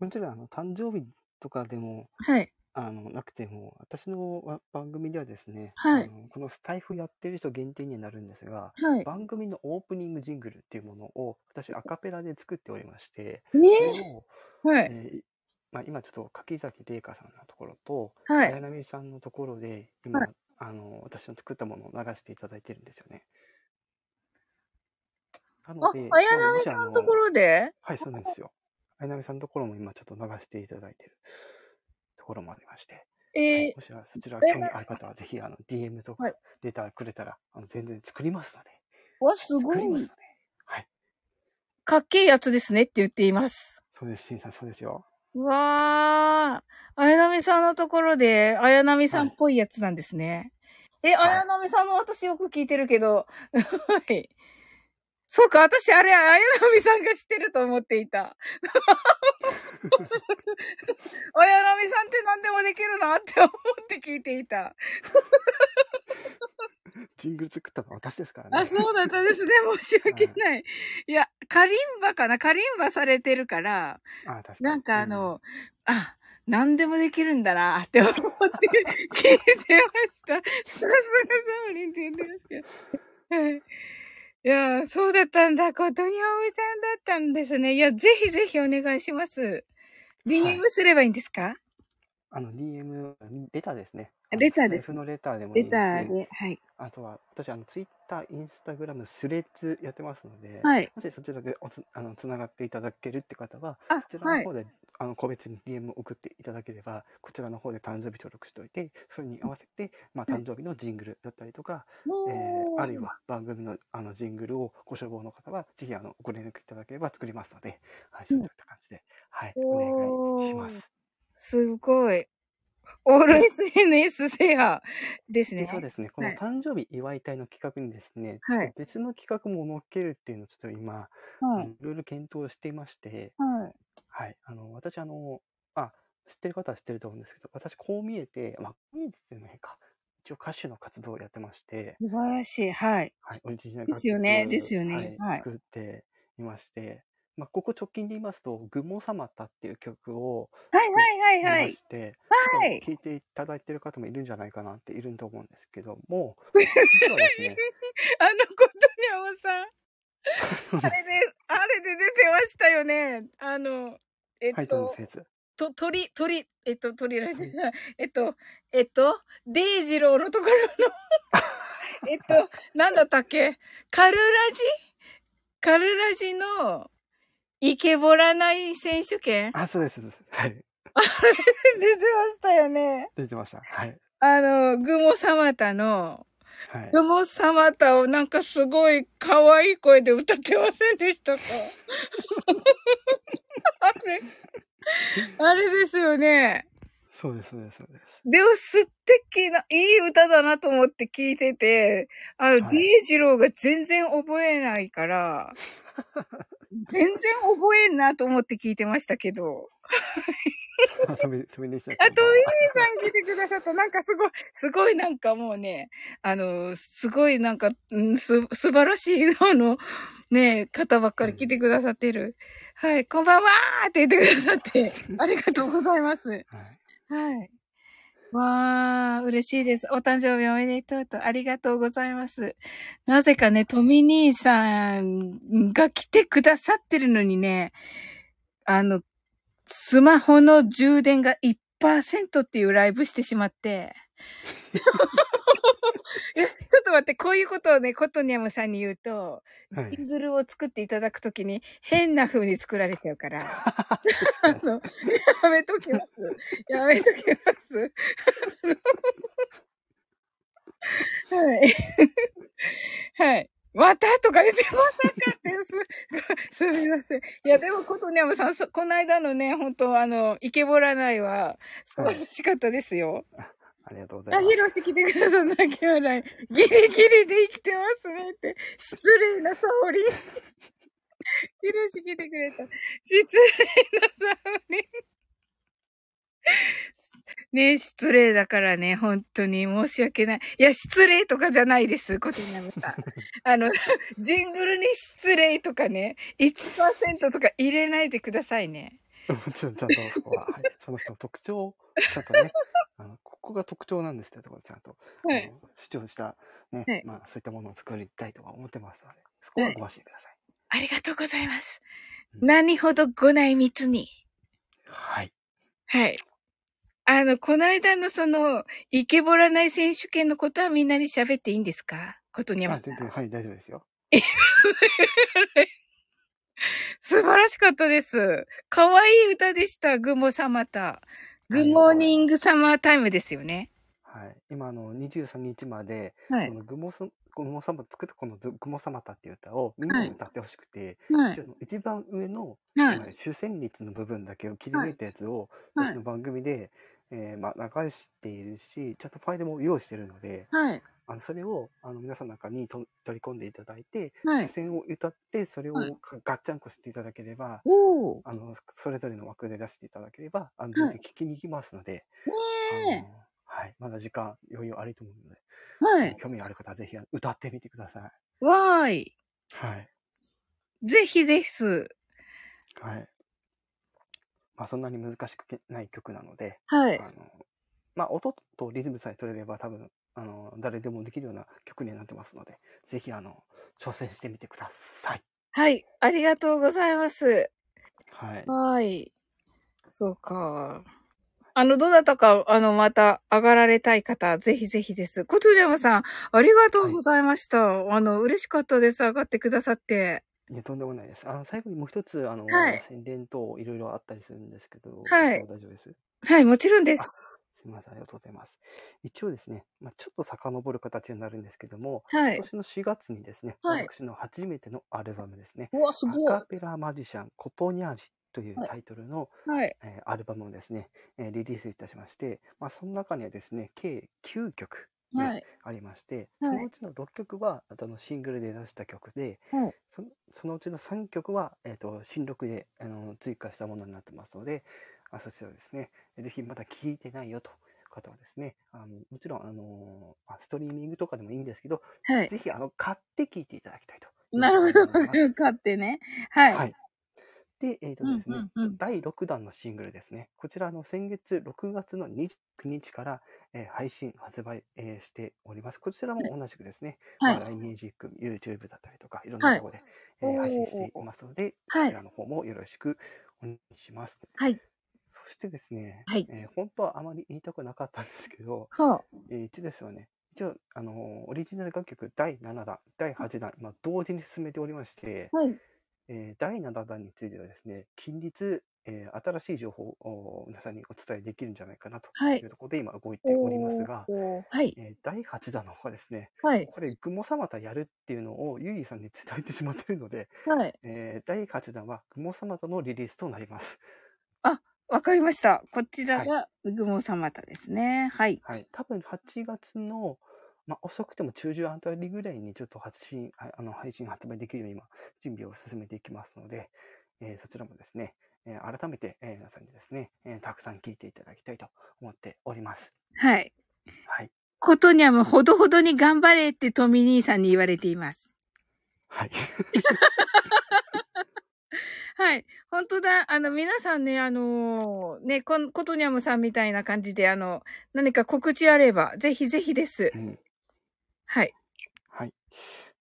もちろん、あの、誕生日とかでも、はい。あの、なくても、私のわ番組ではですね、はいあのこのスタイフやってる人限定にはなるんですが、はい。番組のオープニングジングルっていうものを私アカペラで作っておりまして、ねそれを、え。はい。えーまあ、今ちょっと柿崎玲香さんのところと、はい。綾波さんのところで今、はいあの私の作ったものを流していただいてるんですよね。なのあ、で、綾波まあもしあさんのところで？はい、そうなんですよ。綾波さんのところも今ちょっと流していただいてるところもありまして、はいえー、もしあそちらえ興味ある方はぜひあの DM とかはいレターくれたら、あの全然作りますので。わ、すごい。はい。かっけえやつですねって言っています。そうです、しんさん、そうですよ。うわー。綾波さんのところで、綾波さんっぽいやつなんですね。え、はい綾波さんの私よく聞いてるけど、はい。そうか、私あれ、綾波さんが知ってると思っていた。綾波さんって何でもできるなって思って聞いていた。ジングル作ったのは私ですからね。あ、そうだったですね。申し訳ない。いや、カリンバかな？カリンバされてるから、あ確かになんかあの、あ、何でもできるんだなって思って聞いてました。さすがサオリンって言ってますけど。はい。いやー、そうだったんだ。ことにあおいさんだったんですね。いや、ぜひぜひお願いします。DM すればいいんですか、あの、DM、レターですね。レターですスタイフのレターでもいいレですしターで。はい。あとは、私、あの、ツイッター、インスタグラム、スレッズやってますので、はい。もしそちらでおつあのつながっていただけるって方は、あそちらの方で、あの個別に DM を送っていただければ、こちらの方で誕生日登録しておいて、それに合わせて、まあ、誕生日のジングルだったりとか、えーあるいは番組のあのジングルをご所望の方は、ぜひあのご連絡いただければ作りますので、はい、そういった感じで、はい、お願いします。すごい。オール SNS 制覇ですでね。そうですね、このはい誕生日祝いたいの企画にですね、はい別の企画も載っけるっていうのをちょっと今、はい。いろいろ検討していまして、はい。はい、あの私あの、あ、知ってる方は知ってると思うんですけど、私こう見えて、まあ、こう見えてっていうのも変か、一応歌手の活動をやってまして、素晴らしい。はい。はい、オリジナルですよねですよねはいはい作っていまして、まあ、ここ直近で言いますと、グモサマタっていう曲をはいはいはいはい。流して、はい多分聞いていただいてる方もいるんじゃないかなっていると思うんですけども、実はですね、あのことにゃおさん。あれで、あれで出てましたよね。あの、えハイっと、トの説。と、鳥、鳥、えっと、鳥らしい。えっと、えっと、デイジローのところの、えっと、なんだったっけ？カルラジ？カルラジの、イケボらない選手権？あ、そうです、そうです。はい。出てましたよね。出てました。はい。あの、グモサマタの、はい。グモサマタをなんかすごい可愛い声で歌ってませんでしたか？あれ、あれですよね。そうです、そうです、そうです。でも素敵な、いい歌だなと思って聞いてて、あの、はい D ジローが全然覚えないから、全然覚えんなと思って聞いてましたけど。あ、飛び、飛び出しちゃっあと、ウィーさん来てくださった。なんかすごい、すごいなんかもうね、あの、すごいなんか、うんす、素晴らしい、あの、ね、方ばっかり来てくださってる。はい、こんばんはーって言ってくださって、ありがとうございます。はい。はい。わあ、嬉しいです。お誕生日おめでとうと、ありがとうございます。なぜかね、トミ兄さんが来てくださってるのにね、あの、スマホの充電が1%っていうライブしてしまって。えちょっと待って、こういうことをね、コトニャムさんに言うと、はいジングルを作っていただくときに変な風に作られちゃうから。あの、やめときます。やめときます。はい。はい。またとか言ってまさかです。すみません。いや、でも、ことにゃむさん、そこの間のね、本当あの、イケボらないは、素晴らしかったですよ。ありがとうござあ、います。ヒロシ来てくださった泣き笑い。ギリギリで生きてますねって。失礼な沙織。ヒロシ来てくれた。失礼な沙織。ね失礼だからね、本当に申し訳ない。いや、失礼とかじゃないです、ことになめさん。あの、ジングルに失礼とかね、1%とか入れないでくださいね。もちろんちゃんとそこは、はい、その人の特徴をちゃんとね、ここが特徴なんですってところをちゃんと、はい主張した、ね、はいまあそういったものを作りたいとは思ってますので、そこはご安心ください。ありがとうございます。何ほどご内密に。はい。はい。あの、この間のその、イケボらない選手権のことはみんなに喋っていいんですか？ことにゃまあ、全然、はい、大丈夫ですよ。素晴らしかったです。可愛い歌でした。グモサマタ。グモーニングサマータイムですよね。はい。今、あの、23日まで、はいこのグモス、グモサマ、作ったこのグモサマタっていう歌をみんなに歌ってほしくて、はい一番上の、はい今主旋律の部分だけを切り抜いたやつを、はい私の番組で、えーまあ、流しているし、ちゃんとファイルも用意しているので、はい。あのそれをあの皆さんの中にと取り込んでいただいて、はい主戦を歌って、それをはいかガッチャンコしていただければ、おー。あのそれぞれの枠で出していただければ、あのはい全然聞きに行きますので、ねあのはい、まだ時間余裕あると思うので、え。はい。興味ある方はぜひ歌ってみてください。わーい。はい。ぜひです。はい。まあそんなに難しくない曲なので、はいあのまあ音とリズムさえ取れれば多分、あの誰でもできるような曲にはなってますので、ぜひあの挑戦してみてください。はい。ありがとうございます。はい。はい。そうか。あの、どなたか、あの、また上がられたい方、ぜひぜひです。ことりやまさん、ありがとうございました。あの、嬉しかったです。上がってくださって。いや、とんでもないです。あの、最後にもう一つ、あの、はい宣伝等いろいろあったりするんですけど、はい大丈夫です？はい、もちろんです。すみません、ありがとうございます。一応ですね、まあ、ちょっと遡る形になるんですけども、はい今年の4月にですね、はい私の初めてのアルバムですね、うわ、すごい。アカペラマジシャンコトニャージというタイトルの、はい。えーアルバムをですね、えーリリースいたしまして、まあ、その中にはですね、計9曲、ねはい。ありまして、はいそのうちの6曲はあのシングルで出した曲で、はいそのそのうちの3曲は、えー、と新録であの追加したものになってますので、あそちらですね、ぜひまだ聴いてないよという方はですね、あのもちろん、あのあストリーミングとかでもいいんですけど、はい。ぜひあの買って聴いていただきたいと。なるほど。思います勝ってね。はい。はい。で、えっ、とですね、うんうんうん第6弾のシングルですね。こちらの先月6月の29日から、えー配信、発売、えーしております。こちらも同じくですね、はいまあ LINE ミュージック、YouTube だったりとか、いろんなところで、えーおー配信していますので、はいこちらの方もよろしくお願いします。はい。そしてですね、はいえー本当はあまり言いたくなかったんですけど、はあ。えー一応ですよね、一応、あのーオリジナル楽曲第7弾、第8弾、今同時に進めておりまして、はい。えー第7弾についてはですね、近日、えー新しい情報を皆さんにお伝えできるんじゃないかなとはいいうところで今動いておりますが、おーはい。えー第8弾の方はですね、はい。これ、グモサマタやるっていうのをゆいさんに伝えてしまっているので、はい。えー第8弾はグモサマタのリリースとなります。わかりました。こちらが、うぐもさまたですね。はい。はい。多分8月の、まあ、遅くても中旬あたりぐらいにちょっと発信、ああの配信発売できるように今、準備を進めていきますので、えーそちらもですね、えー改めて、えー皆さんにですね、えーたくさん聞いていただきたいと思っております。はい。はい。ことにゃむほどほどに頑張れってトミ兄さんに言われています。はい。はい。本当だ。あの、皆さんね、あのーね、こん、ことにゃむさんみたいな感じで、あの、何か告知あれば、ぜひぜひです。うん。はい。はい。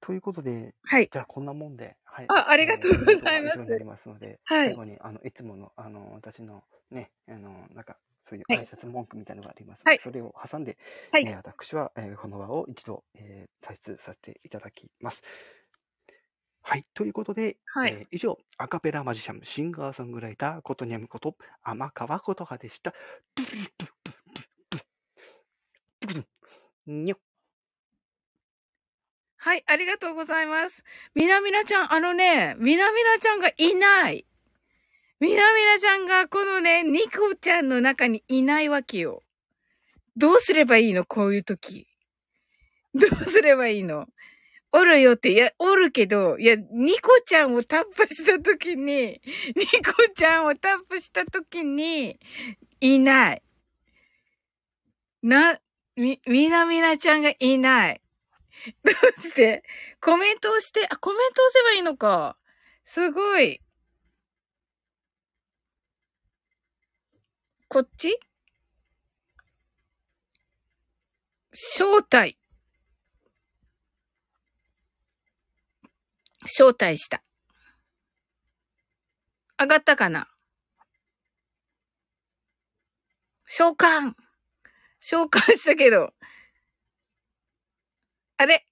ということで、はい。じゃあこんなもんで、はい。あ、ありがとうございますなりますので、はい最後に、あの、いつもの、あの、私のね、あの、なんか、そういうはい挨拶文句みたいなのがありますので、はいそれを挟んで、はいえー私は、えーこの場を一度、えー退出させていただきます。はい。ということで、はいえー以上、アカペラマジシャン、シンガーソングライター、ことにゃむこと、天川ことはでした。にょはい、ありがとうございます。みなみなちゃん、あのね、みなみなちゃんがいない。みなみなちゃんがこのね、ニコちゃんの中にいないわけよ。どうすればいいのこういう時。どうすればいいのおるよって、いや、おるけど、いや、ニコちゃんをタップした時に、ニコちゃんをタップした時に、いない。な、み、みなみなちゃんがいない。どうして？コメントをして、あ、コメントを押せばいいのか。すごい。こっち？招待。招待した。上がったかな？召喚召喚したけど。あれ？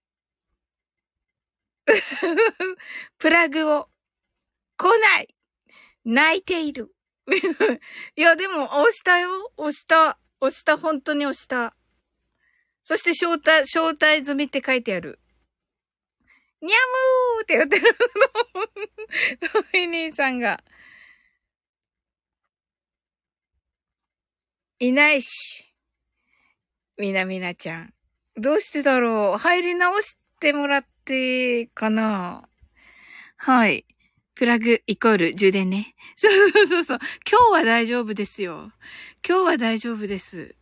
プラグを来ない泣いている。いや、でも押したよ。押した。押した。本当に押した。そして招待、招待済みって書いてある。にゃむーって言ってる。トミニーさんが。いないし。みなみなちゃん。どうしてだろう？入り直してもらってかな？はい。プラグイコール充電ね。そうそうそうそう。今日は大丈夫ですよ。今日は大丈夫です。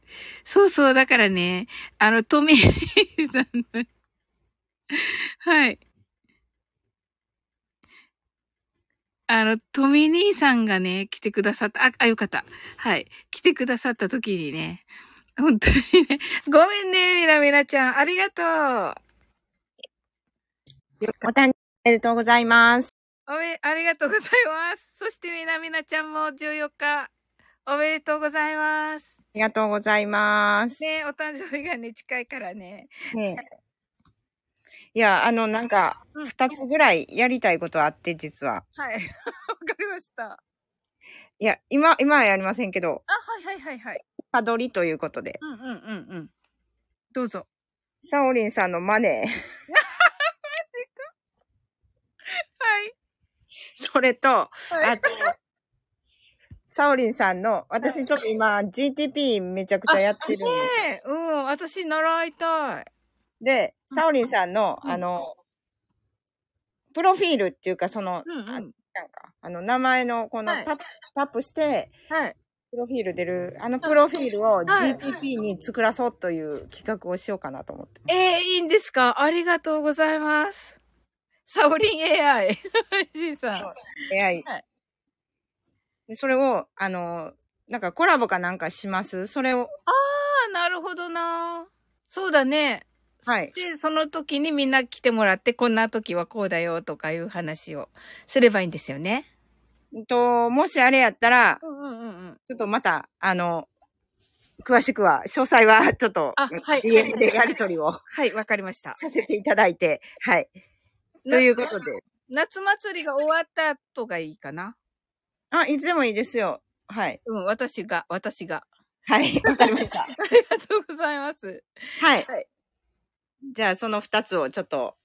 そうそう。だからね、あの、トミーさんの、はい。あの、トミ兄さんがね、来てくださった、あ、あ、よかった。はい。来てくださった時にね、本当にね、ごめんね、みなみなちゃん。ありがとう。お誕生日おめでとうございます。おめ、ありがとうございます。そしてみなみなちゃんも14日、おめでとうございます。ありがとうございます。ねお誕生日がね、近いからね。ねいや、あの、なんか、二つぐらいやりたいことあって、実は。はい。わかりました。いや、今、今はやりませんけど、あ、はいはいはいはい。パドリということで。うんうんうんうん。どうぞ。サオリンさんの マネー。はい。それと、はいあと、サオリンさんの、私ちょっと今、GTP めちゃくちゃやってるんですよ。ねえ、うん、私習いたい。で、サオリンさんの、あの、プロフィールっていうか、その、うんうんあなんか、あの、名前の、このはいタップ、タップして、はい。プロフィール出る、あのプロフィールをはい GTP に作らそうという企画をしようかなと思って。えー、いいんですか？ありがとうございます。サオリン AI。ジンさん。AI。はいでそれを、あの、なんかコラボかなんかします？それを、ああ、なるほどな。そうだね。はい。で、その時にみんな来てもらって、こんな時はこうだよとかいう話をすればいいんですよね。うんと、もしあれやったら、うんうんうんうん。ちょっとまた、あの、詳しくは、詳細はちょっと、あはい DM でやり取りをはい、わかりました。させていただいて、はい。ということで。夏祭りが終わった後がいいかな。あ、いつでもいいですよ。はい。うん、私が、私が。はい、わかりました。ありがとうございます。はい。はいじゃあ、その二つをちょっと、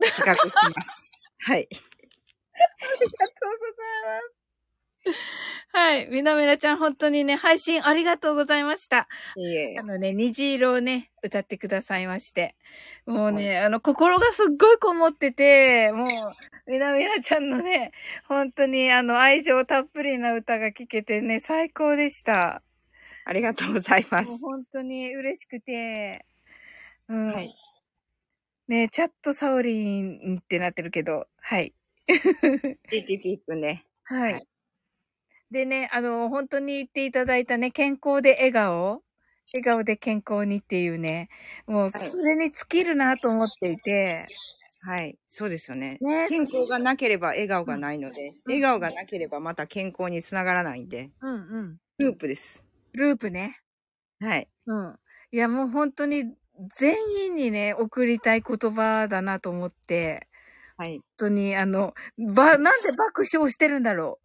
企画します。はい。ありがとうございます。はい。みなみなちゃん、本当にね、配信ありがとうございました。いいえあ。のね、虹色をね、歌ってくださいまして。もうね、あの、心がすっごいこもってて、もう、みなみなちゃんのね、本当にあの、愛情たっぷりな歌が聴けてね、最高でした。ありがとうございますもう。本当に嬉しくて、うん。はいねチャットサオリンってなってるけど、はい。GTP くんね。はい。でね、あの、本当に言っていただいたね、健康で笑顔笑顔で健康にっていうね、もう、それに尽きるなと思っていて。はい。そうですよね。ね健康がなければ笑顔がないので、笑顔がなければまた健康につながらないんで、うんうん。ループです。ループね。はい。うん。いや、もう本当に全員にね、送りたい言葉だなと思って。はい。本当に、あの、ば、なんで爆笑してるんだろ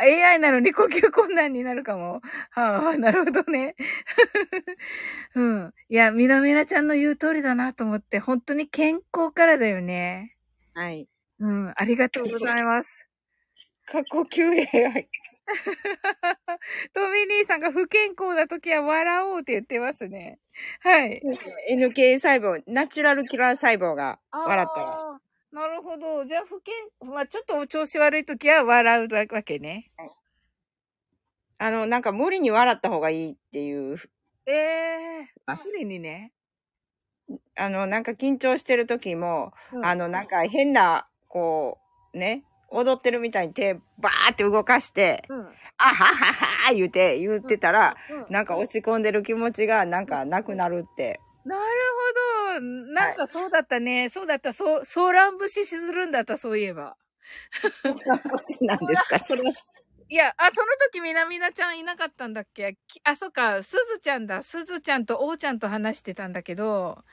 う。AI なのに呼吸困難になるかも。はあ、なるほどね。うん。いや、みなみなちゃんの言う通りだなと思って、本当に健康からだよね。はい。うん。ありがとうございます。過呼吸 AI。トミー兄さんが不健康な時は笑おうって言ってますね。はい。NK 細胞、ナチュラルキラー細胞が笑ったら。なるほど。じゃあ、不健、まあちょっと調子悪い時は笑うわけね。あの、なんか無理に笑った方がいいっていう、ええー。無理にね。あの、なんか緊張してる時も、うんあの、なんか変な、こう、ね、踊ってるみたいに手バーって動かして、うん。あははは言うて、言ってたら、うんなんか落ち込んでる気持ちがなんかなくなるって。なるほど。なんかそうだったね。そうだった。そう、ソーラン節するんだった、そういえば。星なんですか？それは。いや、あ、その時みなみなちゃんいなかったんだっけ？きあ、そっか、すずちゃんだ。すずちゃんとおうちゃんと話してたんだけど、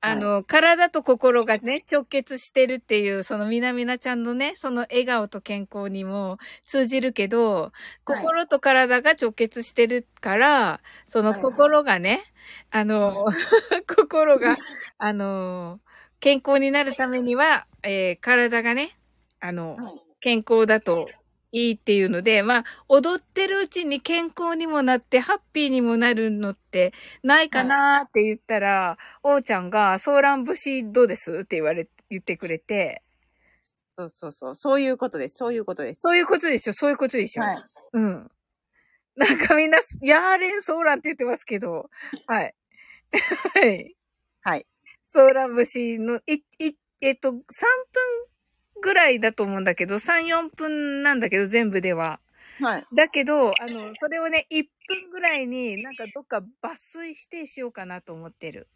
あの、体と心がね、直結してるっていう、そのみなみなちゃんのね、その笑顔と健康にも通じるけど、心と体が直結してるから、その心がね、あの、心が、あの、健康になるためには、えー体がね、あの、健康だといいっていうので、まあ、踊ってるうちに健康にもなって、ハッピーにもなるのってないかなって言ったら、おうちゃんが、ソーラン節どうです？って言われ、言ってくれて、そうそうそう。そういうことです。そういうことです。そういうことでしょ？そういうことでしょ？はい。うん。なんかみんな、ヤーレンソーランって言ってますけど、はい。はい。はい。ソーラン節の、い、い、えっと、3分ぐらいだと思うんだけど、3、4分なんだけど、全部では。はい。だけど、あの、それをね、1分ぐらいになんかどっか抜粋してしようかなと思ってる。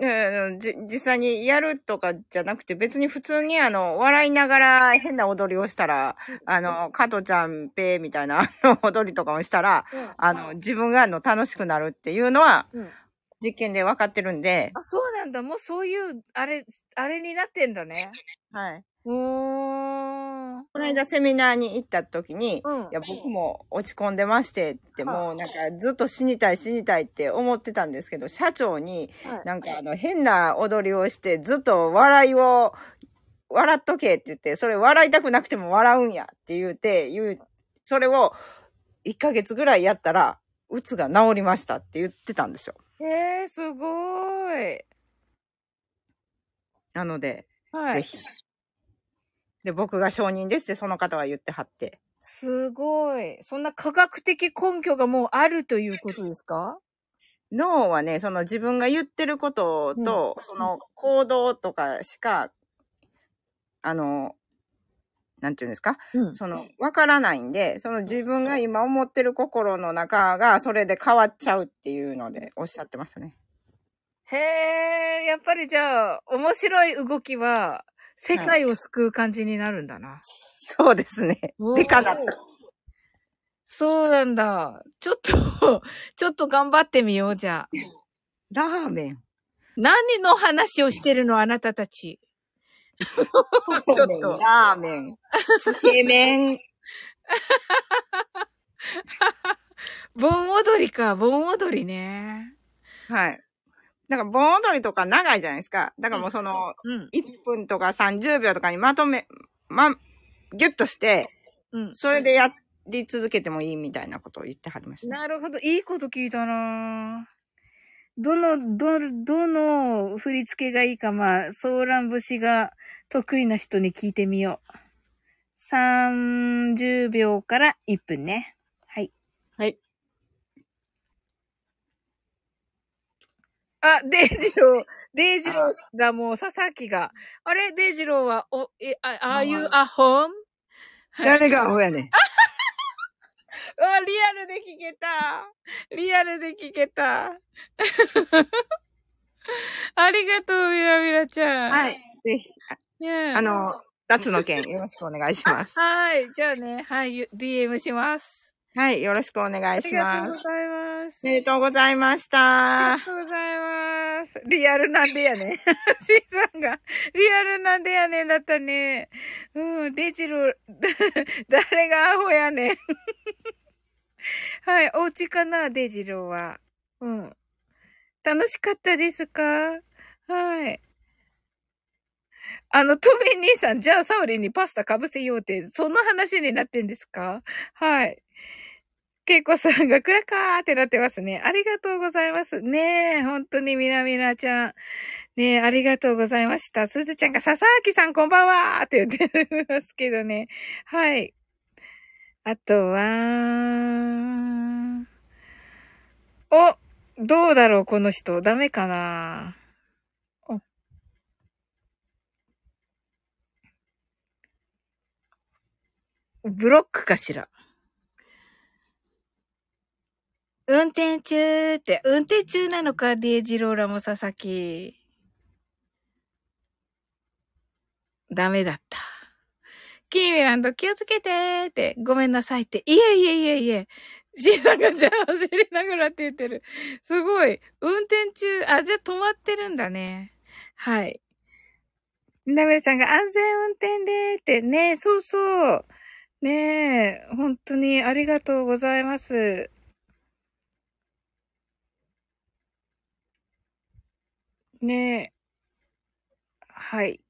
いやいやじ実際にやるとかじゃなくて、別に普通にあの、笑いながら変な踊りをしたら、あの、加トちゃんぺーみたいな踊りとかをしたら、あの、自分があの楽しくなるっていうのは、うん。実験で分かってるんで、あ、そうなんだ。もうそういう、あれ、あれになってんだね。はい。うーん。この間セミナーに行った時に、うんいや、僕も落ち込んでましてって、はいもうなんかずっと死にたい死にたいって思ってたんですけど、社長にはいなんかあの変な踊りをしてずっと笑いを、笑っとけって言って、それ笑いたくなくても笑うんやって言うて、言う、それを1ヶ月ぐらいやったら、うつが治りましたって言ってたんですよ。えー、すごい。なので、はい。ぜひ。で、僕が承認ですってその方は言ってはって。すごい。そんな科学的根拠がもうあるということですか？脳はね、その自分が言ってることと、その行動とかしか、あの、なんていうんですか、うんその、わからないんで、その自分が今思ってる心の中が、それで変わっちゃうっていうので、おっしゃってましたね。へえ、やっぱりじゃあ、面白い動きは、世界を救う感じになるんだな。そうですね。でかなった。そうなんだ。ちょっと、ちょっと頑張ってみよう、じゃあ。ラーメン。何の話をしてるの、あなたたち。ちょっと。ラーメン。つけ麺。盆踊りか、盆踊りね。はい。だから、盆踊りとか長いじゃないですか。だからもうその、うん。1分とか30秒とかにまとめ、ま、ギュッとして、うん。それでやり続けてもいいみたいなことを言ってはりました、ね。なるほど。いいこと聞いたなどの、ど、どの振り付けがいいか、まあ、ソーラン節が得意な人に聞いてみよう。30秒から1分ね。はい。はい。あ、デイジロー、デイジローがもう佐々木が、あれ？デイジローは、お、え、あ、are you at home? 誰がアホやねん。あ、リアルで聞けた。リアルで聞けた。ありがとう、ミラミラちゃん。はい。ぜひ、あの、夏の件よろしくお願いします。はい。じゃあね、はい、DM します。はい。よろしくお願いあしりがとうます。ございます。おめでとうございましありたが。とうございます。リアルなんでやねん。シーさんが、リアルなんでやねんだったね。うん、デジロー、誰がアホやねん。はい、お家かな、デジローは。うん。楽しかったですか？はい。あの、トミー兄さん、じゃあサオリにパスタかぶせようって、その話になってんですか？はい。ケイコさんがクラカーってなってますね。ありがとうございます。ねえ、本当にみなみなちゃん。ねえ、ありがとうございました。すずちゃんが、笹明さんこんばんはーって言ってますけどね。はい。あとは、お、どうだろう、この人。ダメかなおブロックかしら。運転中って、運転中なのか、デイジローラも佐々木。ダメだった。キーミランド気をつけてーって、ごめんなさいって。いえいえいえいえ。シーさんがじゃあ走りながらって言ってる。すごい。運転中、あ、じゃあ止まってるんだね。はい。なめるちゃんが安全運転でーって、ねそうそう。ねえ、本当にありがとうございます。ねえ。はい。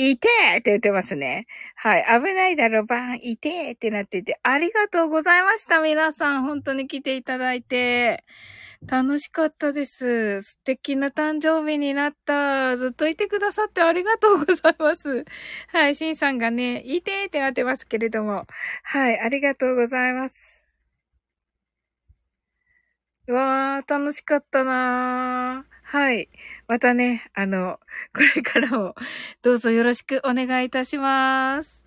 いてーって言ってますね。はい。危ないだろ、バーン。いてーってなってて。ありがとうございました。皆さん、本当に来ていただいて。楽しかったです。素敵な誕生日になった。ずっといてくださってありがとうございます。はい。シンさんがね、いてーってなってますけれども。はい。ありがとうございます。うわー、楽しかったなー。はい。またね、あの、これからもどうぞよろしくお願いいたします。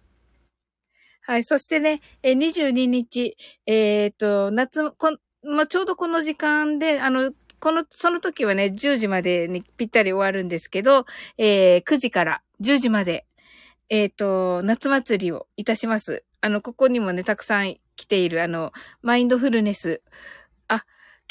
はい。そしてね、え22日、えっ、と、夏、こ、まあ、ちょうどこの時間で、あの、この、その時はね、10時までにぴったり終わるんですけど、えー9時から10時まで、えっ、と、夏祭りをいたします。あの、ここにもね、たくさん来ている、あの、マインドフルネス。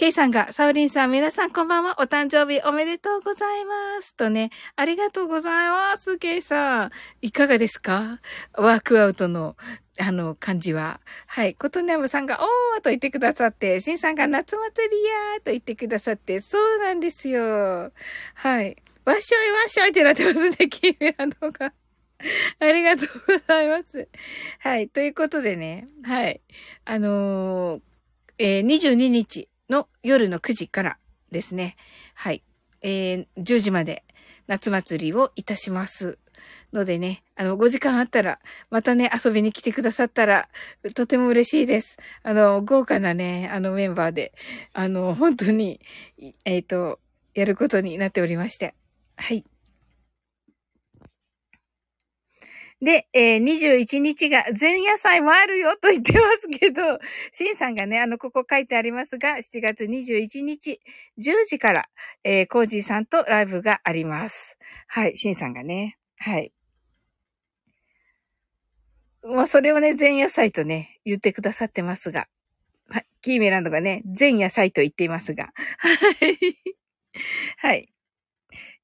ケイさんが、サウリンさん、皆さんこんばんは。お誕生日おめでとうございます。とね、ありがとうございます。ケイさん。いかがですか？ワークアウトの、あの、感じは。はい。コトネムさんが、おーと言ってくださって、シンさんが夏祭りやーと言ってくださって、そうなんですよ。はい。わっしょいわっしょいってなってますね、キーメランドが。ありがとうございます。はい。ということでね、はい。あのーえー22日の夜の9時からですね、はい。えー10時まで夏祭りをいたします。のでね、あの、5時間あったら、またね、遊びに来てくださったら、とても嬉しいです。あの、豪華なね、あのメンバーで、あの、本当に、えっ、と、やることになっておりまして。はい。で、えー、21日が前夜祭もあるよと言ってますけど、シンさんがね、あの、ここ書いてありますが、7月21日、10時から、えー、コージーさんとライブがあります。はい、シンさんがね。はい。もうそれをね、前夜祭とね、言ってくださってますが。キーメランドがね、前夜祭と言っていますが。はい。はい。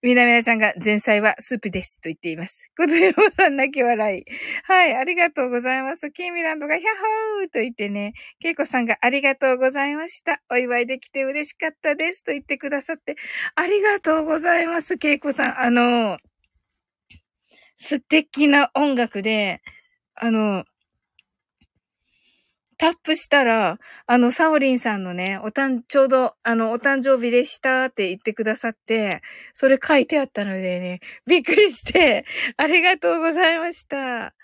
みなみなちゃんが前菜はスープですと言っています。ことよさん泣き笑い。はい、ありがとうございます。キーミランドがヒャッホーと言ってね、ケイコさんがありがとうございました。お祝いできて嬉しかったですと言ってくださって、ありがとうございます、ケイコさん。あの、素敵な音楽で、あの、タップしたら、あの、サオリンさんのね、おたん、ちょうど、あの、お誕生日でしたって言ってくださって、それ書いてあったのでね、びっくりして、ありがとうございました。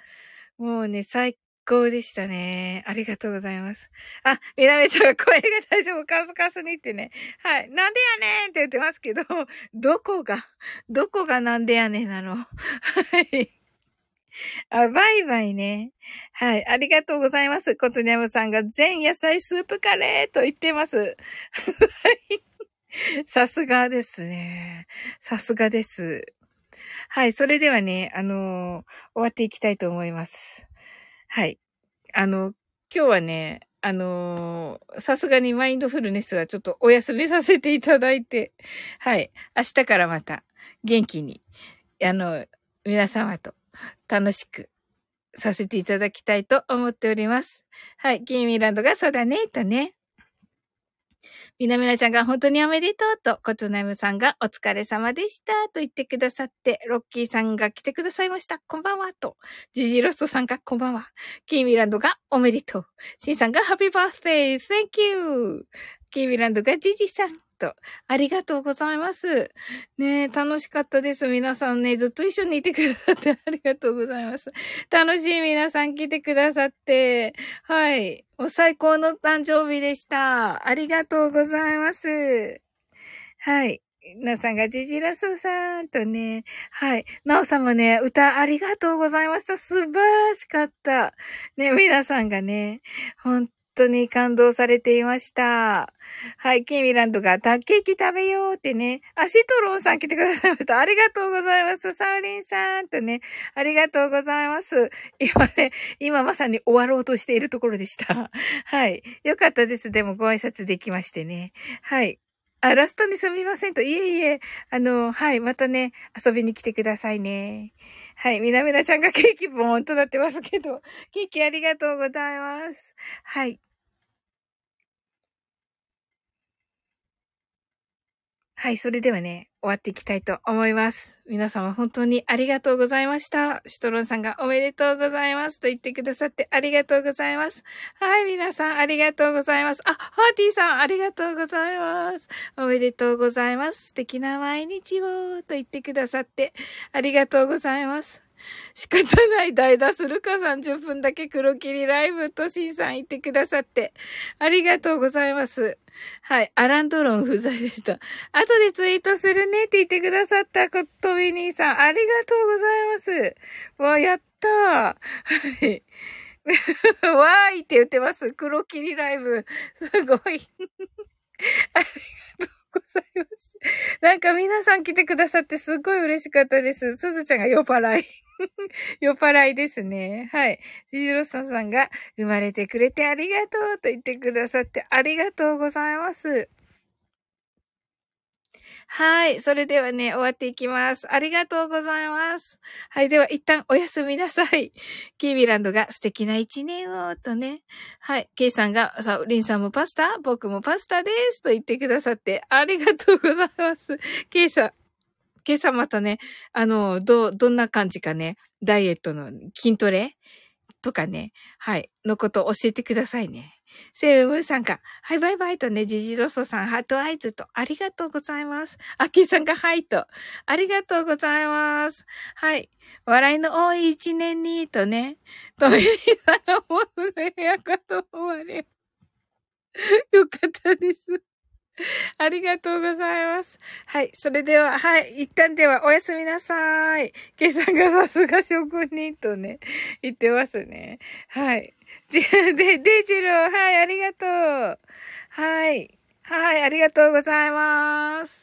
もうね、最高でしたね。ありがとうございます。あ、みなめちゃんが声が大丈夫、カスカスにってね。はい。なんでやねんって言ってますけど、どこが、どこがなんでやねんなの。はい。あ、バイバイね。はい。ありがとうございます。コトニャムさんが全野菜スープカレーと言ってます。はい。さすがですね。さすがです。はい。それではね、あのー終わっていきたいと思います。はい。あの、今日はね、あのーさすがにマインドフルネスはちょっとお休みさせていただいて、はい。明日からまた元気に、あの、皆様と楽しくさせていただきたいと思っております。はい。キーミランドがそうだね、とね。みなみなちゃんが本当におめでとうと、ことなむさんがお疲れ様でしたと言ってくださって、ロッキーさんが来てくださいました。こんばんはと、ジジロストさんがこんばんは。キーミランドがおめでとう。シンさんがハッピーバースデー !Thank you! キーミランドがジジさんと、ありがとうございます。ね、楽しかったです。皆さんね、ずっと一緒にいてくださって ありがとうございます。楽しい皆さん来てくださって、はい。もう最高の誕生日でした。ありがとうございます。はい。なおさんがジジラソさんとね、はい。なおさんもね、歌ありがとうございました。素晴らしかった。ね、皆さんがね、本当に感動されていました。はい、キーミランドが、タッケーキ食べようってね。あ、シトロンさん来てくださいました。ありがとうございます。サウリンさんとね、ありがとうございます。今ね、今まさに終わろうとしているところでした。はい。よかったです。でもご挨拶できましてね。はい。あ、ラストにすみませんと。いえいえ、あの、はい。またね、遊びに来てくださいね。はい。みなみなちゃんがケーキボーンとなってますけど、ケーキありがとうございます。はい。はい、それではね、終わっていきたいと思います。皆様本当にありがとうございました。シトロンさんがおめでとうございますと言ってくださってありがとうございます。はい、皆さんありがとうございます。あ、ハーティーさんありがとうございます。おめでとうございます。素敵な毎日をと言ってくださってありがとうございます。仕方ない代打するか30分だけ黒霧ライブとしんさん言ってくださってありがとうございます。はい。アランドロン不在でした。後でツイートするねって言ってくださったコットビニーさん、ありがとうございます。わ、やったー。はい。わーいって言ってます。黒霧ライブ。すごい。ありがございます。なんか皆さん来てくださってすっごい嬉しかったです。すずちゃんが酔っ払い。酔っ払いですね。はい。ジジロさんさんが生まれてくれてありがとうと言ってくださってありがとうございます。はい。それではね、終わっていきます。ありがとうございます。はい。では、一旦おやすみなさい。キービランドが素敵な一年を、とね。はい。ケイさんが、さ、リンさんもパスタ？僕もパスタです。と言ってくださって、ありがとうございます。ケイさん、ケイさんまたね、あの、ど、どんな感じかね、ダイエットの筋トレとかね、はい、のこと教えてくださいね。セイムーンさんが、はい、バイバイとね、ジジロソさん、 heart eyes と、ありがとうございます。アッキさんが、はいと、ありがとうございます。はい。笑いの多い一年に、とね、トメリさんがもうね、やかと終わり。よかったです。ありがとうございます。はい。それでは、はい。一旦ではおやすみなさい。ケイさんがさすが職人とね、言ってますね。はい。で、デジロー、はい、ありがとう。はい。はい、ありがとうございます。